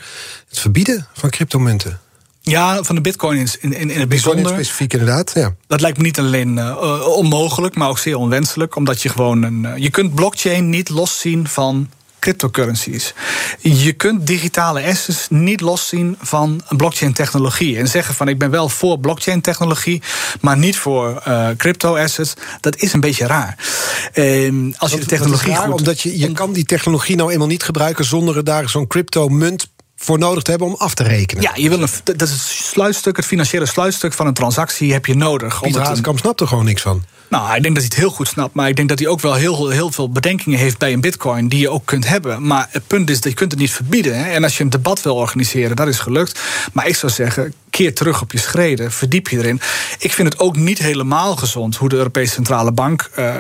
het verbieden van cryptomunten. Ja, van de bitcoin in, in, in het bijzonder. specifiek inderdaad, ja. Dat lijkt me niet alleen uh, onmogelijk, maar ook zeer onwenselijk. Omdat je gewoon een. Uh, je kunt blockchain niet loszien van cryptocurrencies. Je kunt digitale assets niet loszien van blockchain-technologie. En zeggen van ik ben wel voor blockchain-technologie, maar niet voor uh, crypto-assets. Dat is een beetje raar. Uh, als je de technologie. Raar, goed, omdat je, je kan die technologie nou eenmaal niet gebruiken zonder daar zo'n crypto-munt voor nodig te hebben om af te rekenen. Ja, je wil een, dat is het sluitstuk, het financiële sluitstuk van een transactie heb je nodig. Pieter Haaskamp snapt er gewoon niks van. Nou, ik denk dat hij het heel goed snapt. Maar ik denk dat hij ook wel heel, heel veel bedenkingen heeft bij een bitcoin... die je ook kunt hebben. Maar het punt is dat je kunt het niet verbieden. Hè? En als je een debat wil organiseren, dat is gelukt. Maar ik zou zeggen, keer terug op je schreden. Verdiep je erin. Ik vind het ook niet helemaal gezond hoe de Europese Centrale Bank... Uh,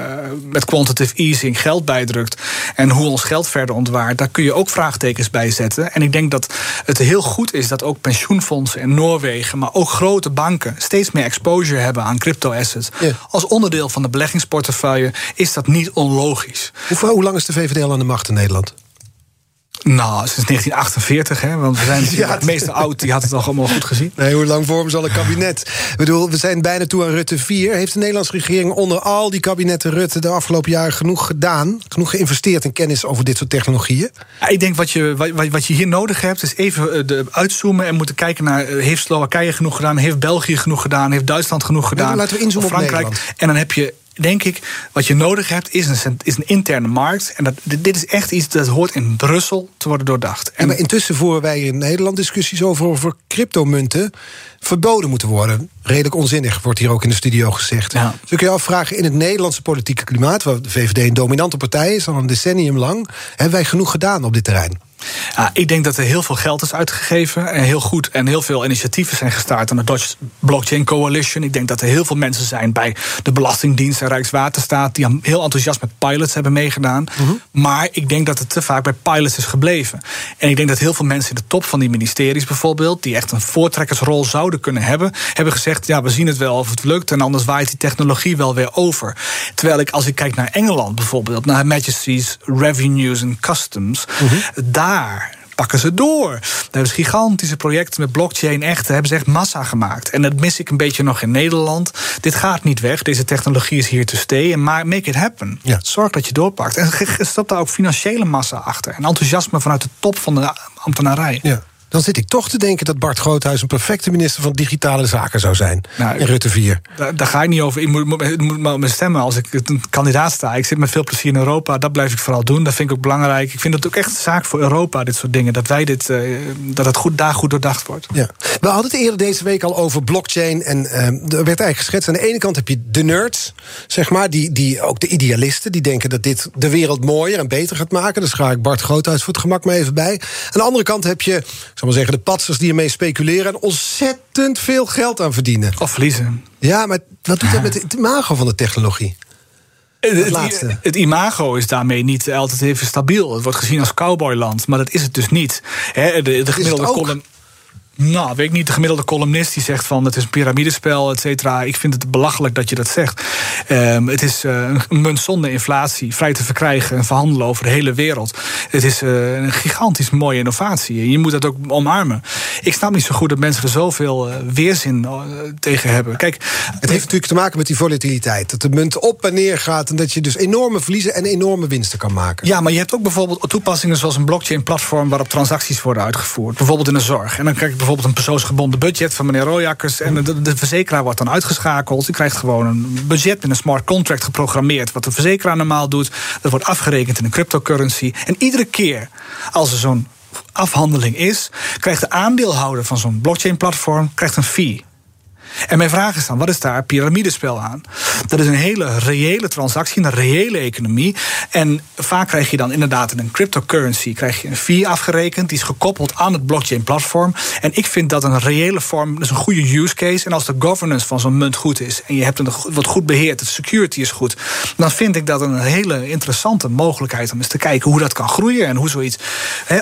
met quantitative easing geld bijdrukt... en hoe ons geld verder ontwaart. Daar kun je ook vraagtekens bij zetten. En ik denk dat het heel goed is dat ook pensioenfondsen in Noorwegen... maar ook grote banken steeds meer exposure hebben aan crypto-assets... als onderdeel van de beleggingsportefeuille, is dat niet onlogisch. Hoe, hoe lang is de VVD aan de macht in Nederland? Nou, sinds 1948, hè, want we zijn ja, het meeste oud, die had het al allemaal goed gezien. Nee, hoe lang vormen ze al een kabinet? Ik bedoel, we zijn bijna toe aan Rutte 4. Heeft de Nederlandse regering onder al die kabinetten Rutte de afgelopen jaren genoeg gedaan? Genoeg geïnvesteerd in kennis over dit soort technologieën? Ja, ik denk wat je, wat, wat je hier nodig hebt, is even eh, de, uitzoomen en moeten kijken naar. Eh, heeft Slowakije genoeg gedaan? Heeft België genoeg gedaan? Heeft Duitsland genoeg gedaan? laten we inzoomen op Frankrijk. Op en dan heb je denk ik, wat je nodig hebt, is een, is een interne markt. En dat, dit is echt iets dat hoort in Brussel te worden doordacht. En maar intussen voeren wij in Nederland discussies over of cryptomunten verboden moeten worden. Redelijk onzinnig, wordt hier ook in de studio gezegd. Ja. Dus ik je afvragen, in het Nederlandse politieke klimaat... waar de VVD een dominante partij is, al een decennium lang... hebben wij genoeg gedaan op dit terrein? Ja, ik denk dat er heel veel geld is uitgegeven en heel goed en heel veel initiatieven zijn gestart aan de Dutch Blockchain Coalition. Ik denk dat er heel veel mensen zijn bij de Belastingdienst en Rijkswaterstaat die heel enthousiast met pilots hebben meegedaan. Mhm. Maar ik denk dat het te vaak bij pilots is gebleven. En ik denk dat heel veel mensen in de top van die ministeries bijvoorbeeld, die echt een voortrekkersrol zouden kunnen hebben, hebben gezegd: ja, we zien het wel of het lukt en anders waait die technologie wel weer over. Terwijl ik, als ik kijk naar Engeland bijvoorbeeld, naar Majesty's Revenues and Customs, mhm. daar pakken ze door. Daar hebben ze gigantische projecten met blockchain echt, hebben ze echt massa gemaakt. En dat mis ik een beetje nog in Nederland. Dit gaat niet weg. Deze technologie is hier te stay. En maar make it happen. Ja. Zorg dat je doorpakt. En stop daar ook financiële massa achter. En enthousiasme vanuit de top van de ambtenarij. Ja dan zit ik toch te denken dat Bart Groothuis een perfecte minister van Digitale Zaken zou zijn. Nou, in Rutte 4. Daar, daar, ga ik niet over. Ik moet, moet, moet me stemmen als ik een kandidaat sta. Ik zit met veel plezier in Europa. Dat blijf ik vooral doen. Dat vind ik ook belangrijk. Ik vind het ook echt een zaak voor Europa, dit soort dingen. Dat wij dit, uh, dat het goed, daar goed doordacht wordt. Ja. We hadden het eerder deze week al over blockchain. En uh, er werd eigenlijk geschetst. Aan de ene kant heb je de nerds, zeg maar. Die, die, ook de idealisten. Die denken dat dit de wereld mooier en beter gaat maken. Dus ga ik Bart Groothuis voor het gemak maar even bij. Aan de andere kant heb je, maar zeggen, de patsers die ermee speculeren en ontzettend veel geld aan verdienen. Of verliezen. Ja, maar wat doet dat met het imago van de technologie? Het, laatste. het, imago is daarmee niet altijd even stabiel. Het wordt gezien als cowboyland, maar dat is het dus niet. de, de gemiddelde column. Nou, weet ik niet. De gemiddelde columnist die zegt van het is een piramidespel, et cetera. Ik vind het belachelijk dat je dat zegt. Um, het is uh, een munt zonder inflatie, vrij te verkrijgen en verhandelen over de hele wereld. Het is uh, een gigantisch mooie innovatie. Je moet dat ook omarmen. Ik snap niet zo goed dat mensen er zoveel uh, weerzin tegen hebben. Kijk, het heeft natuurlijk te maken met die volatiliteit. Dat de munt op en neer gaat en dat je dus enorme verliezen en enorme winsten kan maken. Ja, maar je hebt ook bijvoorbeeld toepassingen zoals een blockchain-platform waarop transacties worden uitgevoerd. Bijvoorbeeld in de zorg. En dan kijk ik bijvoorbeeld een persoonsgebonden budget van meneer Royakkers. En de, verzekeraar wordt dan uitgeschakeld. Die krijgt gewoon een budget in een smart contract geprogrammeerd. Wat de verzekeraar normaal doet. Dat wordt afgerekend in een cryptocurrency. En iedere keer als er zo'n afhandeling is, krijgt de aandeelhouder van zo'n blockchain-platform een fee. En mijn vraag is dan, wat is daar piramidespel aan? Dat is een hele reële transactie, een reële economie. En vaak krijg je dan inderdaad in een cryptocurrency krijg je een fee afgerekend. Die is gekoppeld aan het blockchain-platform. En ik vind dat een reële vorm, dus een goede use case. En als de governance van zo'n munt goed is en je hebt het wat goed beheerd, de security is goed, dan vind ik dat een hele interessante mogelijkheid om eens te kijken hoe dat kan groeien en hoe zoiets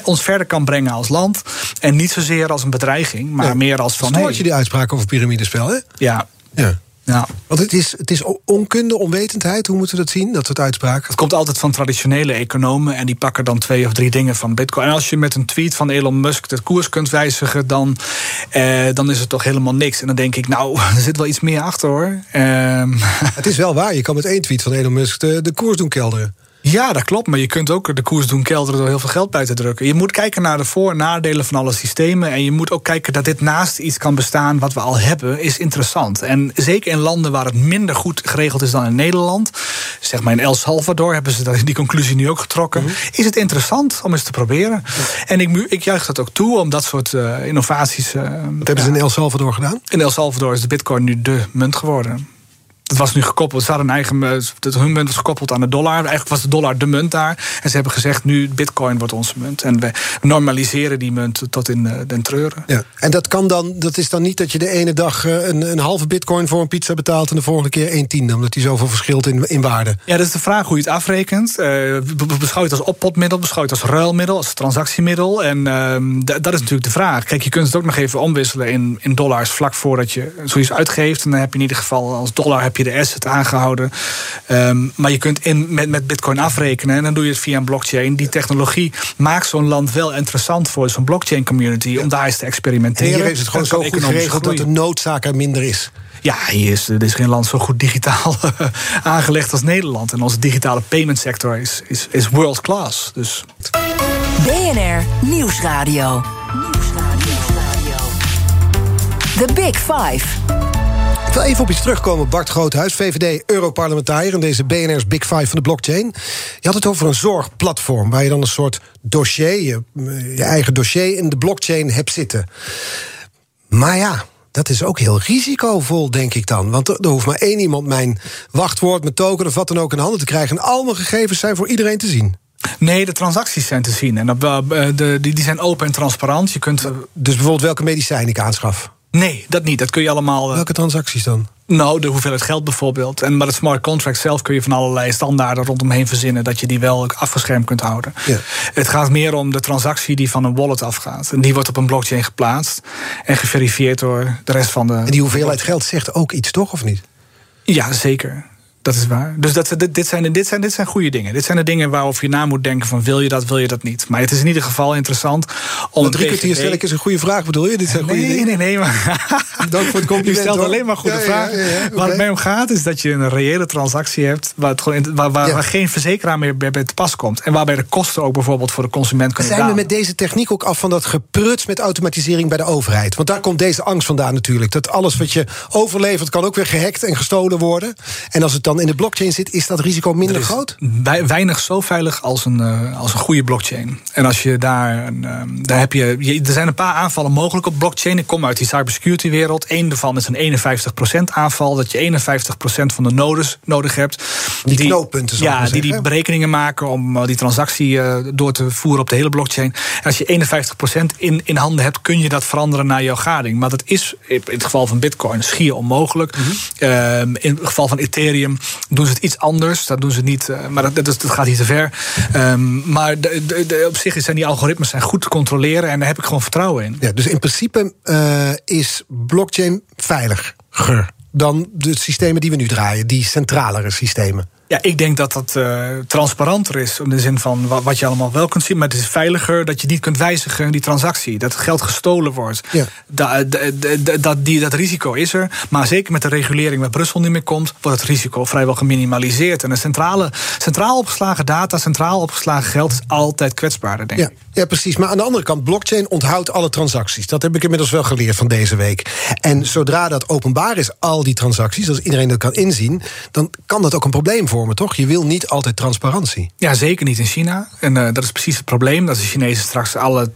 ons verder kan brengen als land. En niet zozeer als een bedreiging, maar meer als van. Stoort je die uitspraak over piramidespel? Ja. Ja. Ja. Want het is, het is onkunde, onwetendheid. Hoe moeten we dat zien, dat soort uitspraken? Het komt altijd van traditionele economen... en die pakken dan twee of drie dingen van bitcoin. En als je met een tweet van Elon Musk de koers kunt wijzigen... dan, eh, dan is het toch helemaal niks. En dan denk ik, nou, er zit wel iets meer achter, hoor. Eh, het is wel waar. Je kan met één tweet van Elon Musk de, de koers doen kelderen. Ja, dat klopt. Maar je kunt ook de koers doen kelderen door heel veel geld bij te drukken. Je moet kijken naar de voor- en nadelen van alle systemen. En je moet ook kijken dat dit naast iets kan bestaan wat we al hebben, is interessant. En zeker in landen waar het minder goed geregeld is dan in Nederland, zeg maar in El Salvador hebben ze die conclusie nu ook getrokken, mhm. is het interessant om eens te proberen. En ik, ik juich dat ook toe om dat soort uh, innovaties. Uh, wat hebben ze in El Salvador gedaan? In El Salvador is de bitcoin nu de munt geworden het was nu gekoppeld. Ze hadden een eigen. Eh, hun munt was gekoppeld aan de dollar. Eigenlijk was de dollar de munt daar. En ze hebben gezegd: nu Bitcoin wordt onze munt. En we normaliseren die munt tot in eh, den treuren. Ja. En dat kan dan. Dat is dan niet dat je de ene dag eh, een, een halve Bitcoin voor een pizza betaalt. en de volgende keer een tiende. Omdat die zoveel verschilt in, in waarde. Ja, dat is de vraag hoe je het afrekent. Uh, beschouw je het als oppotmiddel, beschouw je het als ruilmiddel, als transactiemiddel. En uh, dat is natuurlijk de vraag. Kijk, je kunt het ook nog even omwisselen in, in dollars vlak voordat je zoiets uitgeeft. En dan heb je in ieder geval als dollar heb je de asset aangehouden. Um, maar je kunt in, met, met bitcoin afrekenen en dan doe je het via een blockchain. Die technologie maakt zo'n land wel interessant voor zo'n blockchain community om daar eens te experimenteren. En hier is het gewoon zo goed geregeld dat de noodzaak er minder is. Ja, hier is, er is geen land zo goed digitaal aangelegd als Nederland. En onze digitale payment sector is, is, is world class. Dus. BNR Nieuwsradio. Nieuwsradio. The Big Five. Ik wil even op iets terugkomen. Bart Groothuis, VVD, Europarlementariër... in deze BNR's Big Five van de blockchain. Je had het over een zorgplatform... waar je dan een soort dossier, je, je eigen dossier... in de blockchain hebt zitten. Maar ja, dat is ook heel risicovol, denk ik dan. Want er, hoeft maar één iemand mijn wachtwoord, mijn token of wat dan ook in handen te krijgen. En al mijn gegevens zijn voor iedereen te zien. Nee, de transacties zijn te zien. En de, die, die zijn open en transparant. Je kunt, dus bijvoorbeeld welke medicijn ik aanschaf? Nee, dat niet. Dat kun je allemaal. Eh, Welke transacties dan? Nou, de hoeveelheid geld bijvoorbeeld. En, maar het smart contract zelf kun je van allerlei standaarden rondomheen verzinnen. dat je die wel afgeschermd kunt houden. Ja. Het gaat meer om de transactie die van een wallet afgaat. En die wordt op een blockchain geplaatst. en geverifieerd door de rest van de. En die hoeveelheid geld zegt ook iets, toch, of niet? Ja, zeker. Dat is waar. Dus dat, dit, zijn, dit, zijn, dit zijn goede dingen. Dit zijn de dingen waarover je na moet denken van wil je dat, wil je dat niet. Maar het is in ieder geval interessant om... Drie kwartier stel ik is een goede vraag, bedoel je? Dit zijn nee, goede nee, nee, nee, maar... Dank voor het compliment. Je stelt alleen maar goede vragen. Waar het mij om gaat is dat je een reële transactie hebt... waar, het gewoon, waar, waar, geen verzekeraar meer bij te pas komt. En waarbij de kosten ook bijvoorbeeld voor de consument kunnen Zijn we met deze techniek ook af van dat gepruts met automatisering bij de overheid? Want daar komt deze angst vandaan natuurlijk. Dat alles wat je overlevert kan ook weer gehackt en gestolen worden. En als het dan in de blockchain zit is dat risico minder groot? Weinig zo veilig als een, uh, als een goede blockchain. En als je daar, uh, daar heb je, je, er zijn een paar aanvallen mogelijk op blockchain. Ik kom uit die cybersecurity wereld. Eén daarvan is een 51% aanval. Dat je 51% van de nodes nodig hebt. Die, die knooppunten, Ja, die die berekeningen maken om uh, die transactie door te voeren op de hele blockchain. En als je 51% in, in handen hebt, kun je dat veranderen naar jouw gading. Maar dat is in het geval van Bitcoin schier onmogelijk. Mm -hmm. in het geval van Ethereum doen ze het iets anders. Dat doen ze niet, uh, maar dat, dat, gaat hier te ver. Um, maar de, de, op zich zijn die algoritmes zijn goed te controleren en daar heb ik gewoon vertrouwen in. Ja, dus in principe uh, is blockchain veiliger dan de systemen die we nu draaien, die centralere systemen. Ja, ik denk dat dat uh, transparanter is. In de zin van wat, wat, je allemaal wel kunt zien. Maar het is veiliger dat je niet kunt wijzigen die transactie. Dat geld gestolen wordt. Ja. Da, dat, die, dat risico is er. Maar zeker met de regulering waar Brussel niet meer komt, wordt het risico vrijwel geminimaliseerd. En een centrale, centraal opgeslagen data, centraal opgeslagen geld is altijd kwetsbaarder, denk ja. ik. Ja, precies. Maar aan de andere kant, blockchain onthoudt alle transacties. Dat heb ik inmiddels wel geleerd van deze week. En zodra dat openbaar is, al die transacties, als iedereen dat kan inzien, dan kan dat ook een probleem toch? Je wil niet altijd transparantie. Ja, zeker niet in China. En uh, dat is precies het probleem. Dat de Chinezen straks alle,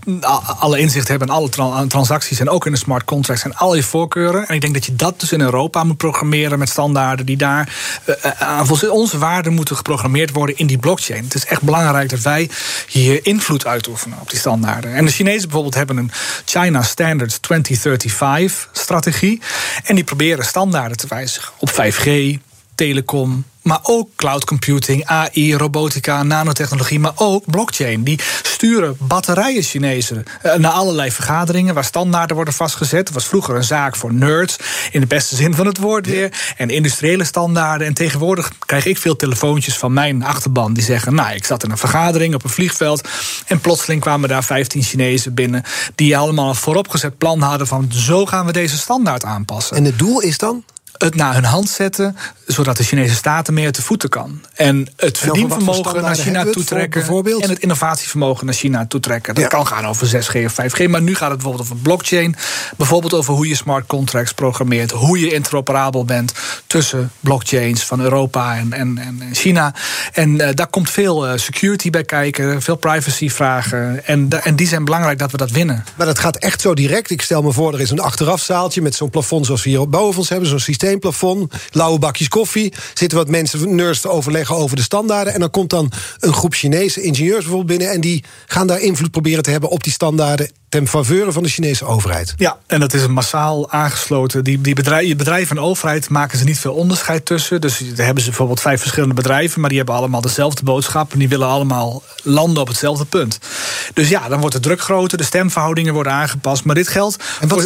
alle inzicht hebben in alle tra transacties en ook in de smart contracts en al je voorkeuren. En ik denk dat je dat dus in Europa moet programmeren met standaarden die daar uh, aan onze waarden moeten geprogrammeerd worden in die blockchain. Het is echt belangrijk dat wij hier invloed uitoefenen op die standaarden. En de Chinezen bijvoorbeeld hebben een China Standards 2035 strategie. En die proberen standaarden te wijzigen op 5G, telecom, maar ook cloud computing, AI, robotica, nanotechnologie, maar ook blockchain. Die sturen batterijen Chinezen eh, naar allerlei vergaderingen waar standaarden worden vastgezet. Dat was vroeger een zaak voor nerds, in de beste zin van het woord weer. En industriële standaarden. En tegenwoordig krijg ik veel telefoontjes van mijn achterban die zeggen: Nou, ik zat in een vergadering op een vliegveld. En plotseling kwamen daar 15 Chinezen binnen. die allemaal een vooropgezet plan hadden van: zo gaan we deze standaard aanpassen. En het doel is dan? Het naar hun hand zetten, zodat de Chinese staten meer te voeten kan. En het verdienvermogen naar China toetrekken. Bijvoorbeeld? En het innovatievermogen naar China toetrekken. Dat kan gaan over 6G of 5G. Maar nu gaat het bijvoorbeeld over blockchain. Bijvoorbeeld over hoe je smart contracts programmeert. Hoe je interoperabel bent tussen blockchains van Europa en, en, en China. En uh, daar komt veel uh, security bij kijken, veel privacyvragen. En, en die zijn belangrijk dat we dat winnen. Maar dat gaat echt zo direct. Ik stel me voor, er is een achterafzaaltje met zo'n plafond zoals we hier boven ons hebben. Zo'n systeem systeemplafond, lauwe bakjes koffie. Zitten wat mensen, nerds te overleggen over de standaarden. En dan komt dan een groep Chinese ingenieurs bijvoorbeeld binnen. En die gaan daar invloed proberen te hebben op die standaarden. ten faveur van de Chinese overheid. Ja, en dat is een massaal aangesloten. Die, die bedrijven, bedrijven en overheid maken ze niet veel onderscheid tussen. Dus daar hebben ze bijvoorbeeld vijf verschillende bedrijven. maar die hebben allemaal dezelfde boodschap. en die willen allemaal landen op hetzelfde punt. Dus ja, dan wordt de druk groter, de stemverhoudingen worden aangepast. Maar dit geldt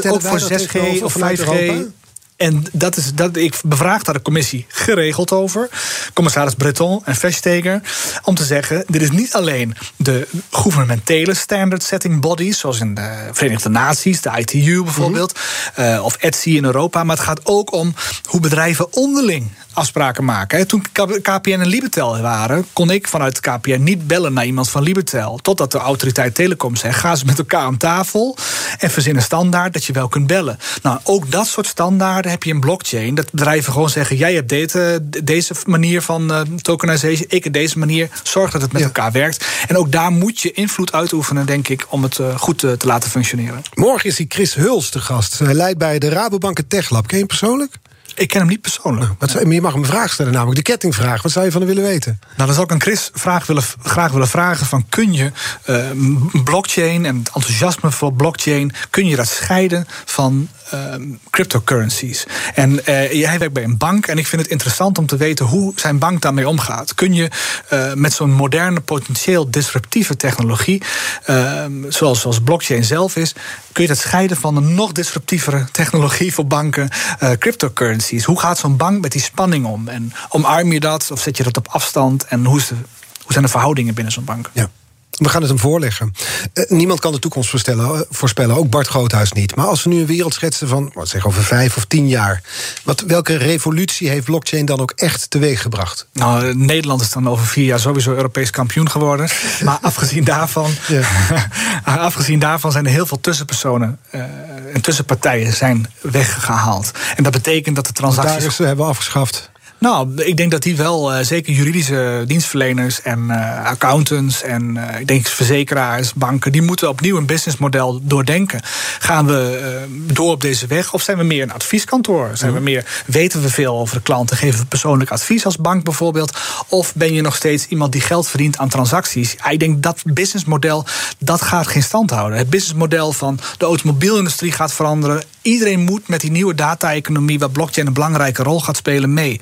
ook voor 6G of 5G. En dat is, dat, ik bevraag daar de commissie geregeld over. Commissaris Breton en Vestager. Om te zeggen: dit is niet alleen de gouvernementele standard setting bodies. zoals in de Verenigde Naties, de ITU bijvoorbeeld. uh, of ETSI in Europa. Maar het gaat ook om hoe bedrijven onderling afspraken maken. Toen KPN en Libertel waren, kon ik vanuit KPN niet bellen naar iemand van Libertel. Totdat de autoriteit Telecom zegt: ga ze met elkaar aan tafel en verzin een standaard dat je wel kunt bellen. Nou, ook dat soort standaarden heb je in blockchain. Dat bedrijven gewoon zeggen: jij hebt deze, deze manier van uh, tokenization, ik heb deze manier. Zorg dat het met elkaar werkt. En ook daar moet je invloed uitoefenen, denk ik, om het uh, goed te, te laten functioneren. Morgen is hij Chris Huls te gast. Hij leidt bij de Rabobank Tech Lab. Ken je hem persoonlijk? Ik ken hem niet persoonlijk. Nou, wat zou, je mag hem een vraag stellen, namelijk de kettingvraag. Wat zou je van hem willen weten? Nou, dan zou ik aan Chris vraag willen, graag willen vragen: van, kun je uh, blockchain en het enthousiasme voor blockchain, kun je dat scheiden van uh, cryptocurrencies? En jij werkt bij een bank en ik vind het interessant om te weten hoe zijn bank daarmee omgaat. Kun je uh, met zo'n moderne, potentieel disruptieve technologie, ehm, zoals, zoals blockchain zelf is, kun je dat scheiden van een nog disruptievere technologie voor banken, cryptocurrencies? Hoe gaat zo'n bank met die spanning om? En omarm je dat of zet je dat op afstand? En hoe, is de, hoe zijn de verhoudingen binnen zo'n bank? Ja. We gaan het hem voorleggen. Uh, niemand kan de toekomst voorspellen, voorspellen, ook Bart Groothuis niet. Maar als we nu een wereld schetsen van, wat zeg, over vijf of tien jaar... Wat, welke revolutie heeft blockchain dan ook echt teweeggebracht? Nou, Nederland is dan over vier jaar sowieso Europees kampioen geworden. maar afgezien daarvan, ja. afgezien daarvan zijn er heel veel tussenpersonen... Uh, en tussenpartijen zijn weggehaald. En dat betekent dat de transacties... Daar is, ze hebben afgeschaft. Nou, ik denk dat die wel, uh, zeker juridische dienstverleners en uh, accountants en uh, ik denk verzekeraars, banken, die moeten opnieuw een businessmodel doordenken. Gaan we door op deze weg of zijn we meer een advieskantoor? Zijn we meer, weten we veel over de klanten? Geven we persoonlijk advies als bank bijvoorbeeld? Of ben je nog steeds iemand die geld verdient aan transacties? Ik denk dat businessmodel, dat gaat geen stand houden. Het businessmodel van de automobielindustrie gaat veranderen iedereen moet met die nieuwe data-economie, waar blockchain een belangrijke rol gaat spelen, mee.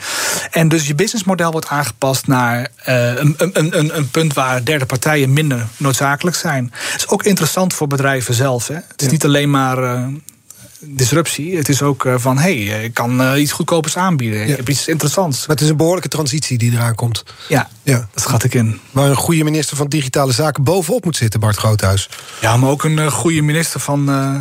En dus je businessmodel wordt aangepast naar uh, een, een, een, een, punt waar derde partijen minder noodzakelijk zijn. Het is ook interessant voor bedrijven zelf. Hè. Het is niet alleen maar. Uh, disruptie. Het is ook van, hé, hey, ik kan iets goedkopers aanbieden. Ik heb iets interessants. Maar het is een behoorlijke transitie die eraan komt. Ja, ja. dat schat ik in. Waar een goede minister van Digitale Zaken bovenop moet zitten, Bart Groothuis. Ja, maar ook een goede minister van uh,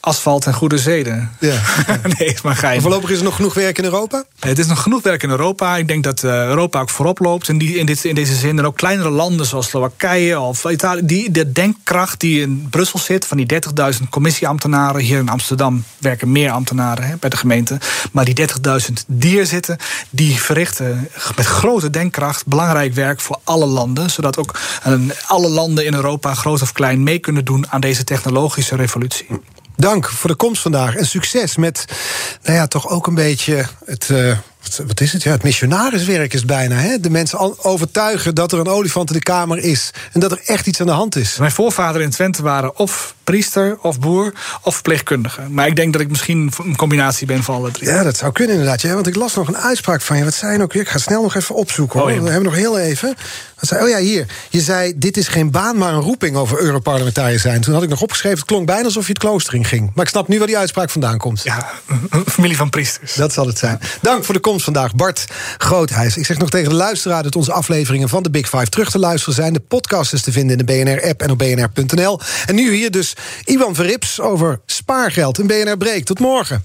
asfalt en goede zeden. Ja. nee, is maar gein. Voorlopig is er nog genoeg werk in Europa? Het is nog genoeg werk in Europa. Ik denk dat Europa ook voorop loopt in, die, in, dit, in deze zin. En ook kleinere landen zoals Slowakije of Italië. Die, de denkkracht die in Brussel zit, van die 30.000 commissieambtenaren. Hier in Amsterdam werken meer ambtenaren bij de gemeente. Maar die 30.000 die zitten, die verrichten met grote denkkracht belangrijk werk voor alle landen. Zodat ook alle landen in Europa, groot of klein, mee kunnen doen aan deze technologische revolutie. Dank voor de komst vandaag en succes met, nou ja, toch ook een beetje het. Uh, wat is het? Ja, het missionariswerk is bijna. Hè? De mensen overtuigen dat er een olifant in de kamer is. En dat er echt iets aan de hand is. Mijn voorvaderen in Twente waren of priester, of boer, of verpleegkundige. Maar ik denk dat ik misschien een combinatie ben van alle drie. Ja, dat zou kunnen inderdaad. Ja, want ik las nog een uitspraak van je. Wat zei je ook? Ik ga snel nog even opzoeken. Hoor. Oh, We hebben nog heel even. Wat zei, oh ja, hier. Je zei, dit is geen baan, maar een roeping over Europarlementariër zijn. Toen had ik nog opgeschreven, het klonk bijna alsof je het klooster in ging. Maar ik snap nu waar die uitspraak vandaan komt. Ja, familie van priesters. Dat zal het zijn. Dank voor de komst vandaag, Bart Groothuis. Ik zeg nog tegen de luisteraar dat onze afleveringen van de Big Five terug te luisteren zijn. De podcast is te vinden in de BNR-app en op bnr.nl. En nu hier dus Iwan Verrips over spaargeld in BNR Break. Tot morgen.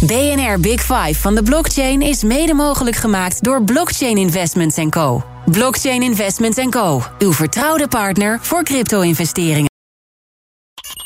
BNR Big Five van de blockchain is mede mogelijk gemaakt door Blockchain Investments Co. Blockchain Investments Co. Uw vertrouwde partner voor crypto-investeringen.